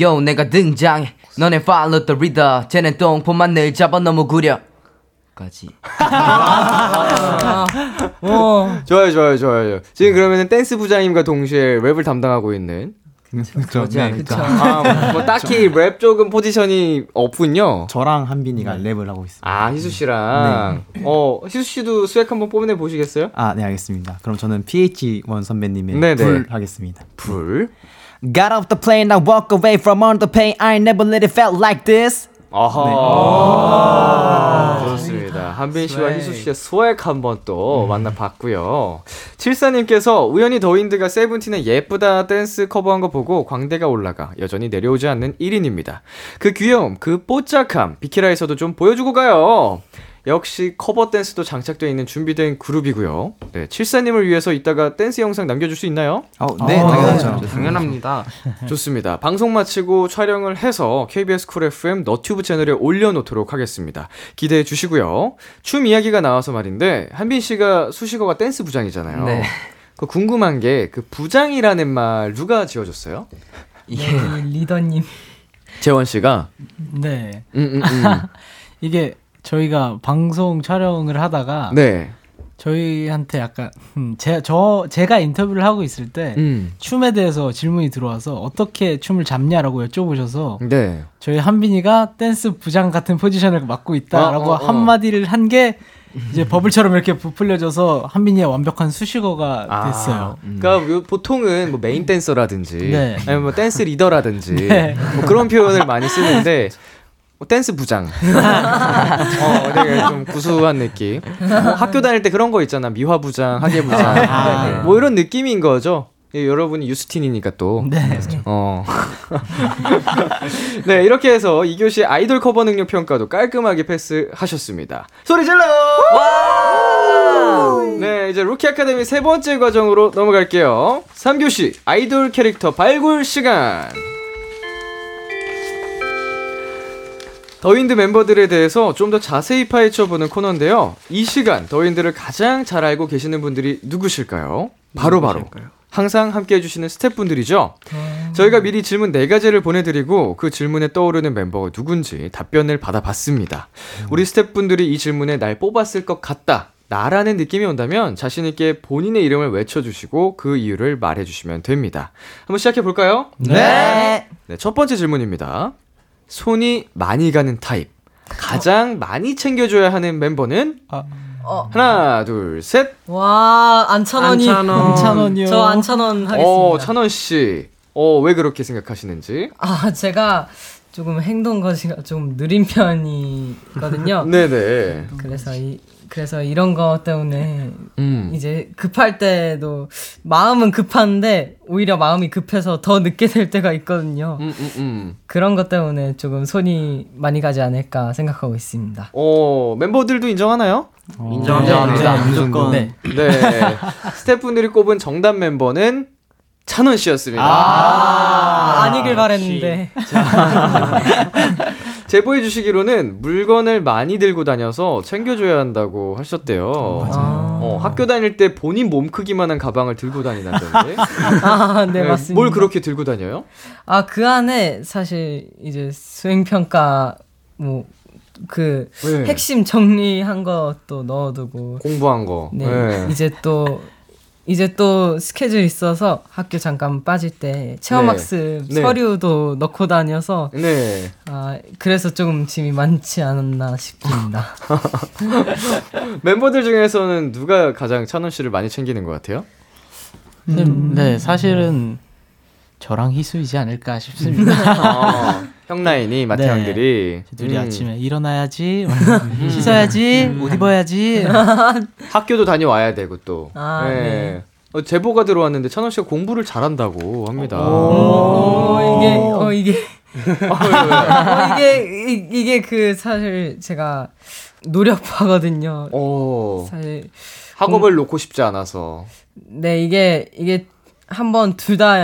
Yo 내가 등장해 너네 follow the leader 쟤는 똥폼만 늘 잡아 너무 구려 까지 좋아요, 좋아요, 좋아요. 지금 그러면 은 댄스 부장님과 동시에 랩을 담당하고 있는. 그러지 않을까 아, 뭐 딱히 랩 쪽은 포지션이 없군요. 저랑 한빈이가 랩을 하고 있습니다. 아, 희수 씨랑. 어, 희수 씨도 swag 한번 뽐내 보시겠어요? 아, 네, 알겠습니다. 그럼 저는 pH-1 선배님의 네네. 불 하겠습니다. 불. Got off the plane, I walk away from all the pain. I never let it felt like this. 아하. 좋 습니다. 한빈 씨와 희수 씨의 swag 한번 또 만나봤고요. 칠사님께서 우연히 더윈드가 세븐틴의 예쁘다 댄스 커버한 거 보고 광대가 올라가 여전히 내려오지 않는 1인입니다. 그 귀여움, 그 뽀짝함, 비키라에서도 좀 보여주고 가요. 역시 커버 댄스도 장착되어 있는 준비된 그룹이고요. 네, 칠사님을 위해서 이따가 댄스 영상 남겨줄 수 있나요? 어, 네, 당연하죠. 당연합니다. 좋습니다. 방송 마치고 촬영을 해서 KBS 쿨 FM 너튜브 채널에 올려놓도록 하겠습니다. 기대해 주시고요. 춤 이야기가 나와서 말인데 한빈 씨가 수식어가 댄스 부장이잖아요. 네. 그 궁금한 게 그 부장이라는 말 누가 지어줬어요? 이게 네, 리더님. 재원 씨가. 네. 음, 음, 음. 이게 저희가 방송 촬영을 하다가 네. 저희한테 약간 음, 제, 저 제가 인터뷰를 하고 있을 때 음. 춤에 대해서 질문이 들어와서 어떻게 춤을 잡냐라고 여쭤보셔서 네. 저희 한빈이가 댄스 부장 같은 포지션을 맡고 있다라고 어, 어, 어. 한마디를 한 게 이제 버블처럼 이렇게 부풀려져서 한빈이의 완벽한 수식어가 됐어요. 아, 그러니까 요- 보통은 뭐 메인 댄서라든지 네. 아니면 뭐 댄스 리더라든지 네. 뭐 그런 표현을 많이 쓰는데 뭐 댄스 부장. 어, 되게 좀 구수한 느낌. 뭐 학교 다닐 때 그런 거 있잖아. 미화 부장, 학예 부장. 아. 뭐 이런 느낌인 거죠. 예, 여러분이 youth teen이니까 또. 네. 어. 네, 이렇게 해서 2교시 아이돌 커버 능력 평가도 깔끔하게 패스하셨습니다. 소리 질러! 네, 이제 루키 아카데미 세 번째 과정으로 넘어갈게요. 3교시 아이돌 캐릭터 발굴 시간. 더윈드 멤버들에 대해서 좀 더 자세히 파헤쳐보는 코너인데요. 이 시간 더윈드를 가장 잘 알고 계시는 분들이 누구실까요? 바로바로 항상 함께 해주시는 스태프분들이죠. 저희가 미리 질문 4가지를 보내드리고 그 질문에 떠오르는 멤버가 누군지 답변을 받아봤습니다. 우리 스태프분들이 이 질문에 날 뽑았을 것 같다. 나라는 느낌이 온다면 자신있게 본인의 이름을 외쳐주시고 그 이유를 말해주시면 됩니다. 한번 시작해볼까요? 네. 네, 첫 번째 질문입니다. 손이 많이 가는 타입. 가장 많이 챙겨줘야 하는 멤버는? 어. 하나, 둘, 셋. 와 안찬원이 안찬원. 안찬원이요. 저 안찬원 하겠습니다. 어, 찬원 씨. 어, 왜 그렇게 생각하시는지? 아 제가 조금 행동 거지가 좀 느린 편이거든요. 네네. 그래서 이 그래서 이런 거 때문에 음. 이제 급할 때도 마음은 급한데 오히려 마음이 급해서 더 늦게 될 때가 있거든요. 음, 음, 음. 그런 것 때문에 조금 손이 많이 가지 않을까 생각하고 있습니다. 어, 멤버들도 인정하나요? 인정합니다. 네, 무조건. 네. 네. 스태프분들이 꼽은 정답 멤버는 찬원 씨였습니다. 아, 아니길 바랬는데. 제보해 주시기로는 물건을 많이 들고 다녀서 챙겨줘야 한다고 하셨대요. 아, 어, 학교 다닐 때 본인 몸 크기만한 가방을 들고 다니다던데. 아, 네, 네, 맞습니다. 뭘 그렇게 들고 다녀요? 아, 그 안에 사실 이제 수행평가 뭐 그 네. 핵심 정리한 것도 넣어두고 공부한 거. 네, 네. 이제 또 이제 또 스케줄 있어서 학교 잠깐 빠질 때 체험학습 네. 서류도 넣고 다녀서 네. 아 그래서 조금 짐이 많지 않았나 싶습니다. 멤버들 중에서는 누가 가장 찬원 씨를 많이 챙기는 것 같아요? 네, 네, 사실은 저랑 희수이지 않을까 싶습니다. 어, 형 라인이 마태형들이 둘이 음. 아침에 일어나야지, 씻어야지, 옷 입어야지. 학교도 다녀와야 되고 또. 아, 네. 어, 제보가 들어왔는데 찬원 씨가 공부를 잘한다고 합니다. 어, 이게 어 이게 아, 어, 이게 이, 이게 그 사실 제가 노력하거든요. 어, 사실 학업을 놓고 싶지 않아서. 네 이게 이게 한번 둘 다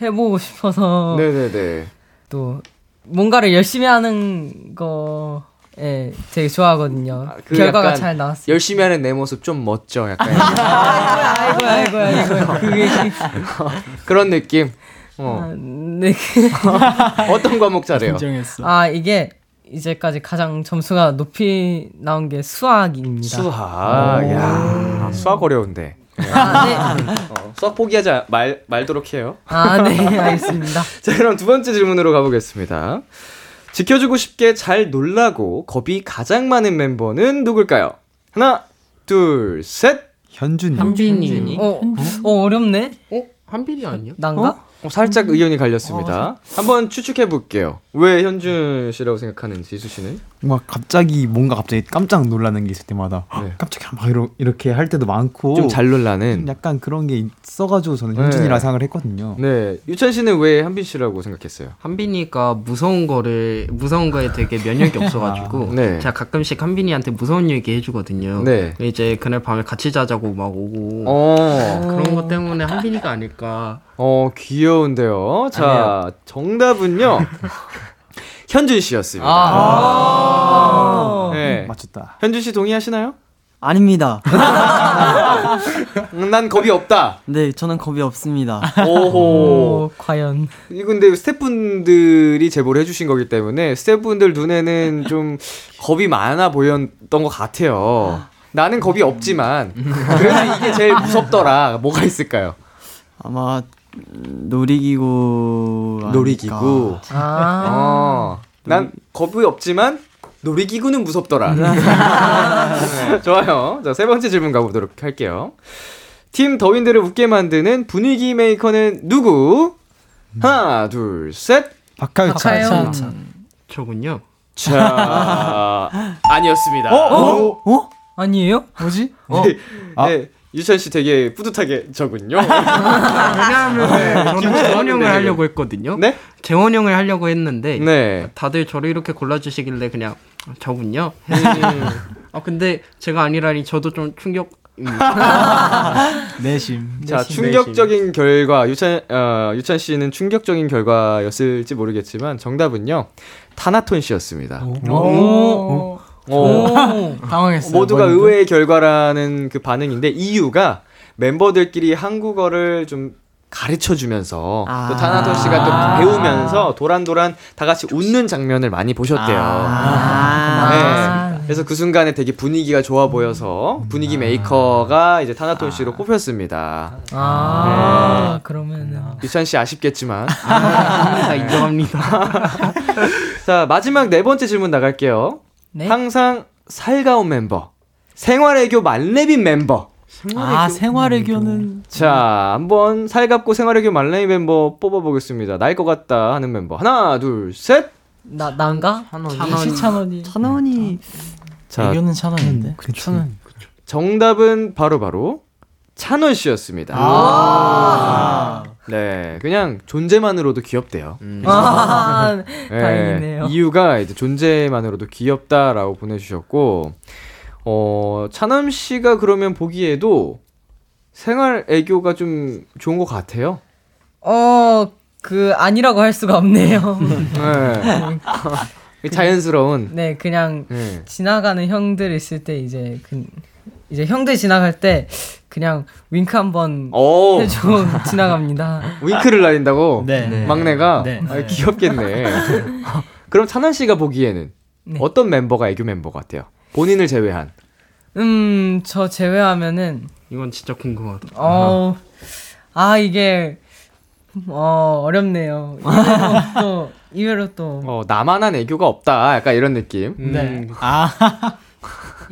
해보고 싶어서 네네네. 또 뭔가를 열심히 하는 거에 되게 좋아하거든요. 아, 그 결과가 약간 잘 나왔어요. 열심히 하는 내 모습 좀 멋져. 약간 아이고 아이고 아이고 그게 그런 느낌. 아, 어. 네. 어떤 과목 잘해요? 인정했어. 아 이게 이제까지 가장 점수가 높이 나온 게 수학입니다. 수학. 야, 수학 어려운데. 아, 네. 어, 수학 포기하지 말 말도록 해요. 아, 네, 알겠습니다. 자, 그럼 두 번째 질문으로 가보겠습니다. 지켜주고 싶게 잘 놀라고 겁이 가장 많은 멤버는 누굴까요? 하나, 둘, 셋. 현준이. 한빈이. 어, 어 어렵네. 어? 한빈이 아니야? 난가? 어, 살짝 의견이 갈렸습니다. 한번 추측해 볼게요. 왜 현준 씨라고 생각하는지 이수 씨는? 막 갑자기 뭔가 갑자기 깜짝 놀라는 게 있을 때마다 네. 깜짝이야 막 이러, 이렇게 할 때도 많고 좀 잘 놀라는. 좀 약간 그런 게 있어가지고 저는 네. 현준이라 생각을 했거든요. 네, 유찬 씨는 왜 한빈 씨라고 생각했어요? 한빈이가 무서운 거를 무서운 거에 되게 면역이 없어가지고 네. 제가 가끔씩 한빈이한테 무서운 얘기 해주거든요. 네. 이제 그날 밤에 같이 자자고 막 오고 어, 그런 것 때문에 한빈이가 아닐까. 어 귀여운데요. 자, 정답은요. 현준 씨였습니다. 아. 네. 맞췄다. 현준 씨 동의하시나요? 아닙니다. 음, 난 겁이 없다. 네, 저는 겁이 없습니다. 오호. 오, 과연. 이 근데 스태프분들이 제보를 해주신 거기 때문에 스태프분들 눈에는 좀 겁이 많아 보였던 것 같아요. 나는 겁이 없지만 그래도 이게 제일 무섭더라. 뭐가 있을까요? 아마 음, 놀이기구 아닐까. 놀이기구. 아. 어, 난 겁이 없지만 놀이기구는 무섭더라. 네, 좋아요. 자, 세 번째 질문 가보도록 할게요. 팀 더윈들을 웃게 만드는 분위기 메이커는 누구? 하나, 둘, 셋. 박하유찬. 박하유. 저군요. 자, 아니었습니다. 어? 어? 아니에요? 뭐지? 네, 아. 네, 유찬 씨 되게 뿌듯하게 적은요. 왜냐하면 저는 재원 형을 하려고 했거든요. 네? 재원 형을 하려고 했는데 네. 다들 저를 이렇게 골라주시길래 그냥 저군요. 음. 아 근데 제가 아니라니 저도 좀 충격 내심. 자, 충격적인 결과 유찬 어, 유찬 씨는 충격적인 결과였을지 모르겠지만 정답은요. 타나톤 씨였습니다. 오. 어. 당황했어요. 모두가 본인도? 의외의 결과라는 그 반응인데 이유가 멤버들끼리 한국어를 좀 가르쳐 주면서 또 타나톤 씨가 또 배우면서 도란도란 다 같이 웃는 장면을 많이 보셨대요. 아. 네. 그래서 그 순간에 되게 분위기가 좋아 보여서 분위기 메이커가 이제 타나톤 씨로 꼽혔습니다. 아, 네. 그러면은. 유찬 씨 아쉽겠지만. 다 인정합니다. 자, 마지막 네 번째 질문 나갈게요. 네? 항상 살가운 멤버, 생활애교 만렙인 member. 아, 생활애교는 자, 한번 살갑고 생활애교 만렙인 멤버 뽑아보겠습니다. 날 것 같다 하는 멤버. 하나, 둘, 셋. 나, 난가? 찬원이. 찬원이. 찬원이. 자, 애교는 찬원인데. 그렇죠. 정답은 바로 바로 찬원 씨였습니다. 아. 네, 그냥 존재만으로도 귀엽대요. 아, 네, 다행이네요. 이유가 이제 존재만으로도 귀엽다라고 보내주셨고, 어, 찬원 씨가 그러면 보기에도 생활 애교가 좀 좋은 것 같아요. 어, 그, 아니라고 할 수가 없네요. 네. 자연스러운. 네, 그냥 네. 지나가는 형들 있을 때 이제 그 이제 형들 지나갈 때 그냥 윙크 한번 오. 해주고 지나갑니다. 윙크를 날린다고? 네. 막내가? 네. 아, 귀엽겠네. 그럼 찬원 씨가 보기에는 네. 어떤 멤버가 애교 멤버 같아요? 본인을 제외한. 음, 저 제외하면은 이건 진짜 궁금하다. 어, 아 이게 어 어렵네요. 이외로 또 이외로 또 어, 나만한 애교가 없다. 약간 이런 느낌. 네. 아.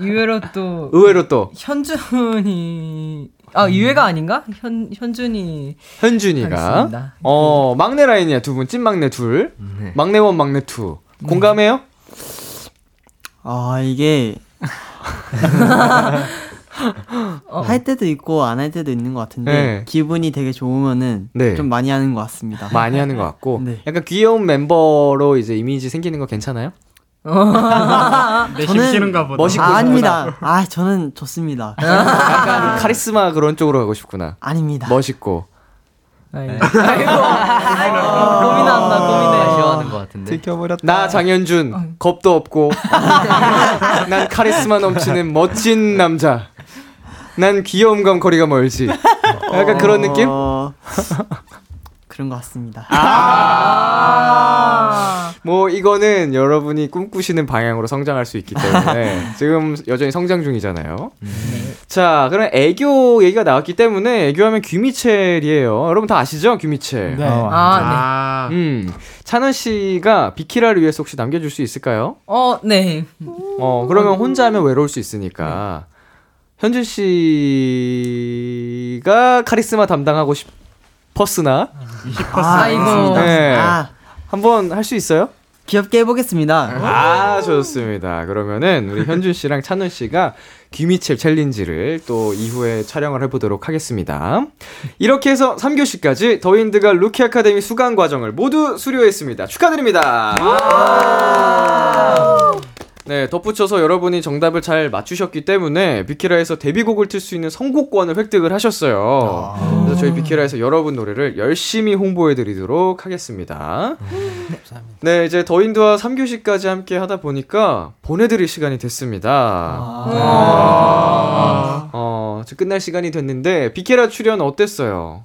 이외로 또 의외로 또 현준이 아 이외가 아닌가? 현 현준이 현준이가 하겠습니다. 어 막내 라인이야 두 분 찐 막내 둘 네. 막내 one 막내 two 공감해요? 아 이게 할 때도 있고 안 할 때도 있는 것 같은데 네. 기분이 되게 좋으면은 네. 좀 많이 하는 것 같습니다. 많이 하는 것 같고 네. 약간 귀여운 멤버로 이제 이미지 생기는 거 괜찮아요? 내 저는 싫으신가 보다. 멋있고 아, 아닙니다. 아 저는 좋습니다. 약간 카리스마 그런 쪽으로 가고 싶구나. 아닙니다. 멋있고 아이고, 아이고, 아이고 고민한다 고민해. 아쉬워하는 것 같은데. 들켜버렸다. 나 장현준 겁도 없고 난 카리스마 넘치는 멋진 남자. 난 귀여움과 거리가 멀지. 약간 그런 느낌? 어, 그런 것 같습니다. 뭐 이거는 여러분이 꿈꾸시는 방향으로 성장할 수 있기 때문에 지금 여전히 성장 중이잖아요. 자, 그럼 애교 얘기가 나왔기 때문에 애교하면 귀미첼이에요. 여러분 다 아시죠? 귀미첼. 네. 어, 아, 네. 아, 음, 찬원 씨가 비키라를 위해서 혹시 남겨줄 수 있을까요? 어, 네. 어, 그러면 혼자 하면 외로울 수 있으니까 현준 씨가 카리스마 담당하고 싶 었으나 아이고. 네. 아 한번 할 수 있어요? 귀엽게 해보겠습니다. 아, 좋습니다. 그러면은 우리 현준 씨랑 찬훈 씨가 귀미첼 챌린지를 또 이후에 촬영을 해보도록 하겠습니다. 이렇게 해서 3교시까지 더윈드가 루키 아카데미 수강 과정을 모두 수료했습니다. 축하드립니다. 네, 덧붙여서 여러분이 정답을 잘 맞추셨기 때문에 비키라에서 데뷔곡을 틀 수 있는 선곡권을 획득을 하셨어요. 그래서 저희 비키라에서 여러분 노래를 열심히 홍보해 드리도록 하겠습니다. 네, 이제 더윈드와 3교시까지 함께 하다 보니까 보내 드릴 시간이 됐습니다. 네. 어, 이제 끝날 시간이 됐는데 비키라 출연 어땠어요?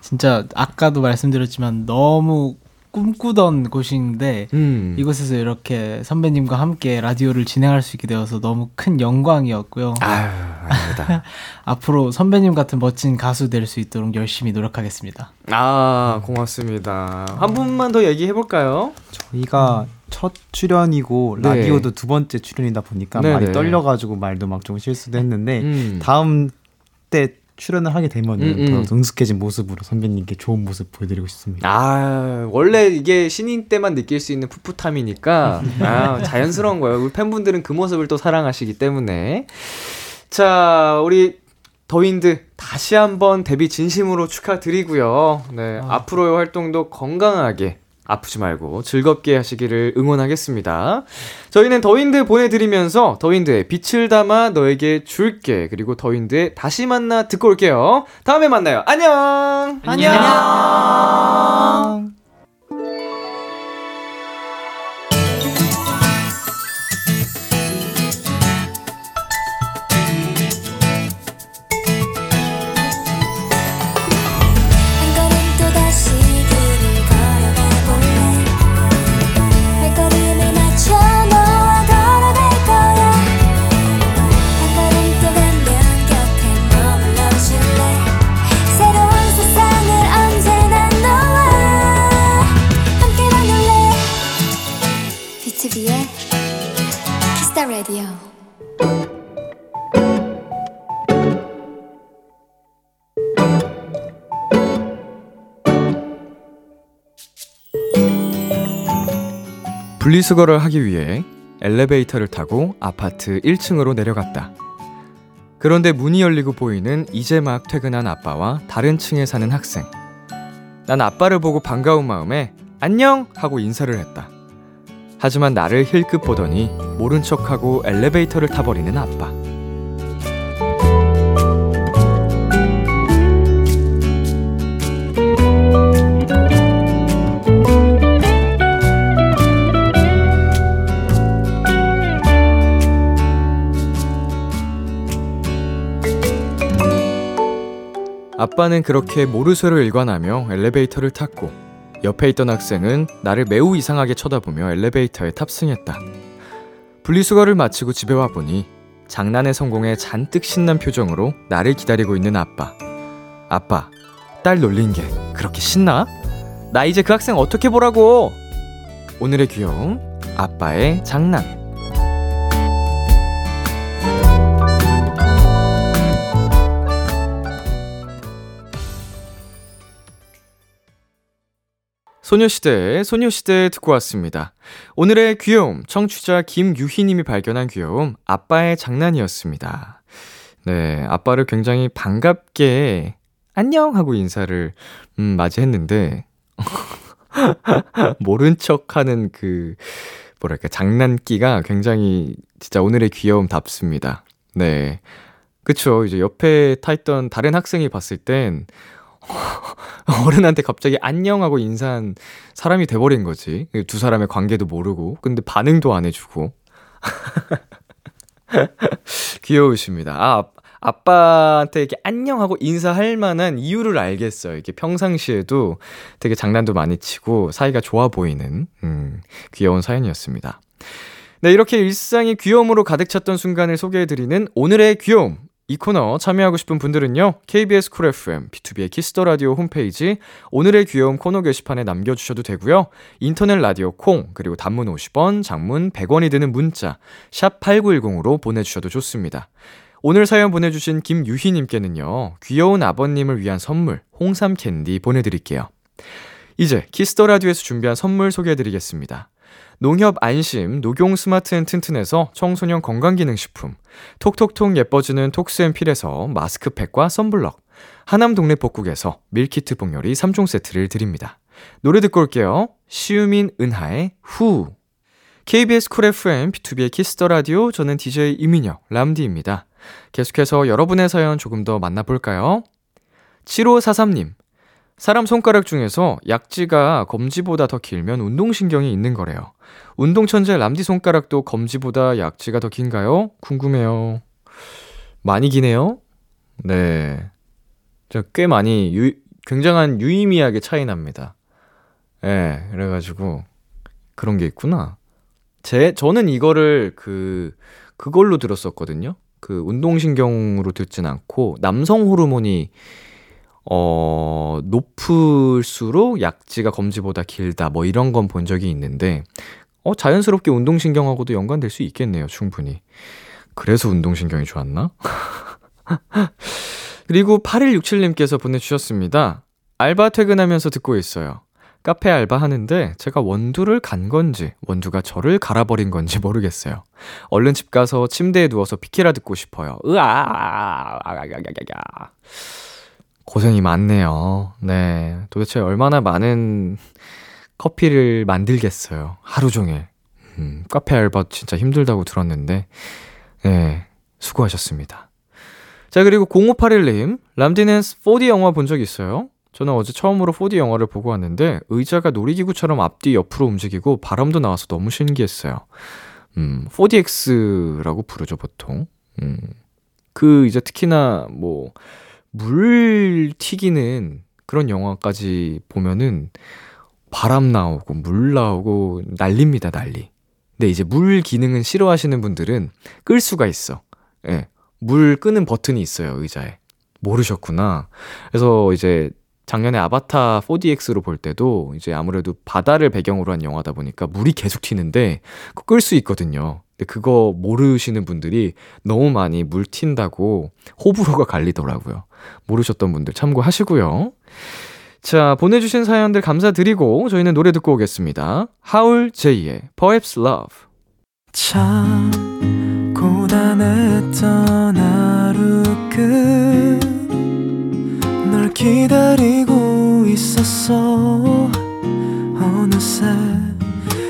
진짜 아까도 말씀드렸지만 너무 꿈꾸던 곳인데 음. 이곳에서 이렇게 선배님과 함께 라디오를 진행할 수 있게 되어서 너무 큰 영광이었고요. 아유, 아닙니다. 앞으로 선배님 같은 멋진 가수 될 수 있도록 열심히 노력하겠습니다. 아, 고맙습니다. 한 분만 더 얘기해 볼까요? 저희가 첫 출연이고 네. 라디오도 두 번째 출연이다 보니까 네네. 많이 떨려가지고 말도 막 좀 실수도 했는데 음. 다음 때 출연을 하게 되면 은 음, 음. 더 능숙해진 모습으로 선배님께 좋은 모습 보여드리고 싶습니다. 아, 원래 이게 신인 때만 느낄 수 있는 풋풋함이니까 아, 자연스러운 거예요. 우리 팬분들은 그 모습을 또 사랑하시기 때문에. 자, 우리 더윈드 다시 한번 데뷔 진심으로 축하드리고요. 네, 앞으로의 활동도 건강하게 아프지 말고 즐겁게 하시기를 응원하겠습니다. 저희는 더윈드 보내드리면서 더윈드의 빛을 담아 너에게 줄게 그리고 더윈드의 다시 만나 듣고 올게요. 다음에 만나요. 안녕. 안녕. 한 분리수거를 하기 위해 엘리베이터를 타고 아파트 1층으로 내려갔다. 그런데 문이 열리고 보이는 이제 막 퇴근한 아빠와 다른 층에 사는 학생. 난 아빠를 보고 반가운 마음에 안녕! 하고 인사를 했다. 하지만 나를 힐끗 보더니 모른 척하고 엘리베이터를 타버리는 아빠. 아빠는 그렇게 모르쇠를 일관하며 엘리베이터를 탔고 옆에 있던 학생은 나를 매우 이상하게 쳐다보며 엘리베이터에 탑승했다. 분리수거를 마치고 집에 와 보니 장난의 성공에 잔뜩 신난 표정으로 나를 기다리고 있는 아빠. 아빠, 딸 놀린 게 그렇게 신나? 나 이제 그 학생 어떻게 보라고? 오늘의 귀여움, 아빠의 장난. 소녀시대, 소녀시대 듣고 왔습니다. 오늘의 귀여움, 청취자 김유희님이 발견한 귀여움, 아빠의 장난이었습니다. 네, 아빠를 굉장히 반갑게, 안녕! 하고 인사를, 음, 맞이했는데, 모른 척 하는 그, 뭐랄까, 장난기가 굉장히 진짜 오늘의 귀여움답습니다. 네. 그쵸. 이제 옆에 타 있던 다른 학생이 봤을 땐, 어른한테 갑자기 안녕하고 인사한 사람이 돼버린 거지. 두 사람의 관계도 모르고. 근데 반응도 안 해주고. 귀여우십니다. 아, 아빠한테 이렇게 안녕하고 인사할 만한 이유를 알겠어요. 이렇게 평상시에도 되게 장난도 많이 치고 사이가 좋아 보이는, 음, 귀여운 사연이었습니다. 네, 이렇게 일상이 귀여움으로 가득 찼던 순간을 소개해드리는 오늘의 귀여움. 이 코너 참여하고 싶은 분들은요, KBS 쿨 FM, BTOB의 키스 더 라디오 홈페이지, 오늘의 귀여움 코너 게시판에 남겨주셔도 되고요, 인터넷 라디오 콩, 그리고 단문 50원, 장문 100원이 드는 문자, 샵8910으로 보내주셔도 좋습니다. 오늘 사연 보내주신 김유희님께는요, 귀여운 아버님을 위한 선물, 홍삼 캔디 보내드릴게요. 이제 키스 더 라디오에서 준비한 선물 소개해드리겠습니다. 농협 안심 녹용 스마트 앤 튼튼에서 청소년 건강기능식품 톡톡톡 예뻐지는 톡스앤필에서 마스크팩과 썬블럭 하남 동네 복국에서 밀키트 복요리 3종 세트를 드립니다. 노래 듣고 올게요. 시우민 은하의 Who KBS 쿨 FM BTOB의 키스 더 라디오 저는 DJ 이민혁 람디입니다. 계속해서 여러분의 사연 조금 더 만나볼까요? 7543님 사람 손가락 중에서 약지가 검지보다 더 길면 운동신경이 있는 거래요. 운동 천재 람디 손가락도 검지보다 약지가 더 긴가요? 궁금해요. 많이 기네요? 네. 꽤 많이, 유, 굉장한 유의미하게 차이 납니다. 예, 네, 그래가지고, 그런 게 있구나. 제, 저는 이거를 그, 그걸로 들었었거든요. 그 운동신경으로 듣진 않고, 남성 호르몬이 어, 높을수록 약지가 검지보다 길다. 뭐 이런 건 본 적이 있는데, 어, 자연스럽게 운동신경하고도 연관될 수 있겠네요. 충분히. 그래서 운동신경이 좋았나? 그리고 8167님께서 보내주셨습니다. 알바 퇴근하면서 듣고 있어요. 카페 알바 하는데 제가 원두를 간 건지 원두가 저를 갈아버린 건지 모르겠어요. 얼른 집 가서 침대에 누워서 비키라 듣고 싶어요. 으아! 고생이 많네요. 네. 도대체 얼마나 많은 커피를 만들겠어요. 하루 종일. 음, 카페 알바 진짜 힘들다고 들었는데, 네, 수고하셨습니다. 자, 그리고 0581님, 람디는 4D 영화 본 적 있어요? 저는 어제 처음으로 4D 영화를 보고 왔는데, 의자가 놀이기구처럼 앞뒤 옆으로 움직이고 바람도 나와서 너무 신기했어요. 음, 4DX라고 부르죠, 보통. 음, 그, 이제 특히나 뭐, 물 튀기는 그런 영화까지 보면은 바람 나오고 물 나오고 난립니다, 난리. 근데 이제 물 기능은 싫어하시는 분들은 끌 수가 있어. 예. 물 끄는 버튼이 있어요, 의자에. 모르셨구나. 그래서 이제 작년에 아바타 4DX로 볼 때도 이제 아무래도 바다를 배경으로 한 영화다 보니까 물이 계속 튀는데 그거 끌수 있거든요. 근데 그거 모르시는 분들이 너무 많이 물 튄다고 호불호가 갈리더라고요. 모르셨던 분들 참고하시고요. 자, 보내주신 사연들 감사드리고 저희는 노래 듣고 오겠습니다. 하울 제이의 Perhaps Love. 참 고단했던 하루 끝널 기다리고 있었어 어느새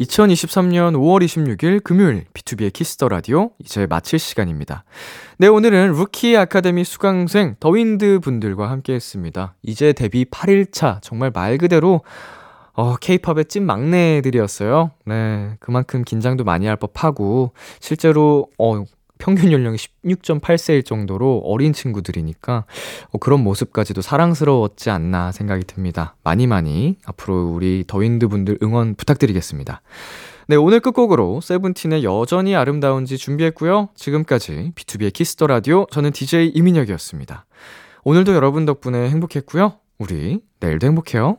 2023년 5월 26일 금요일 BTOB의 키스 더 라디오 이제 마칠 시간입니다. 네, 오늘은 루키 아카데미 수강생 더윈드 분들과 함께 했습니다. 이제 데뷔 8일차 정말 말 그대로 어, 케이팝의 찐 막내들이었어요. 네, 그만큼 긴장도 많이 할 법하고 실제로 어 평균 연령이 16.8세일 정도로 어린 친구들이니까 어, 그런 모습까지도 사랑스러웠지 않나 생각이 듭니다. 많이 많이 앞으로 우리 더윈드 분들 응원 부탁드리겠습니다. 네, 오늘 끝곡으로 세븐틴의 여전히 아름다운지 준비했고요. 지금까지 BTOB의 키스 더 라디오 저는 DJ 이민혁이었습니다. 오늘도 여러분 덕분에 행복했고요. 우리 내일도 행복해요.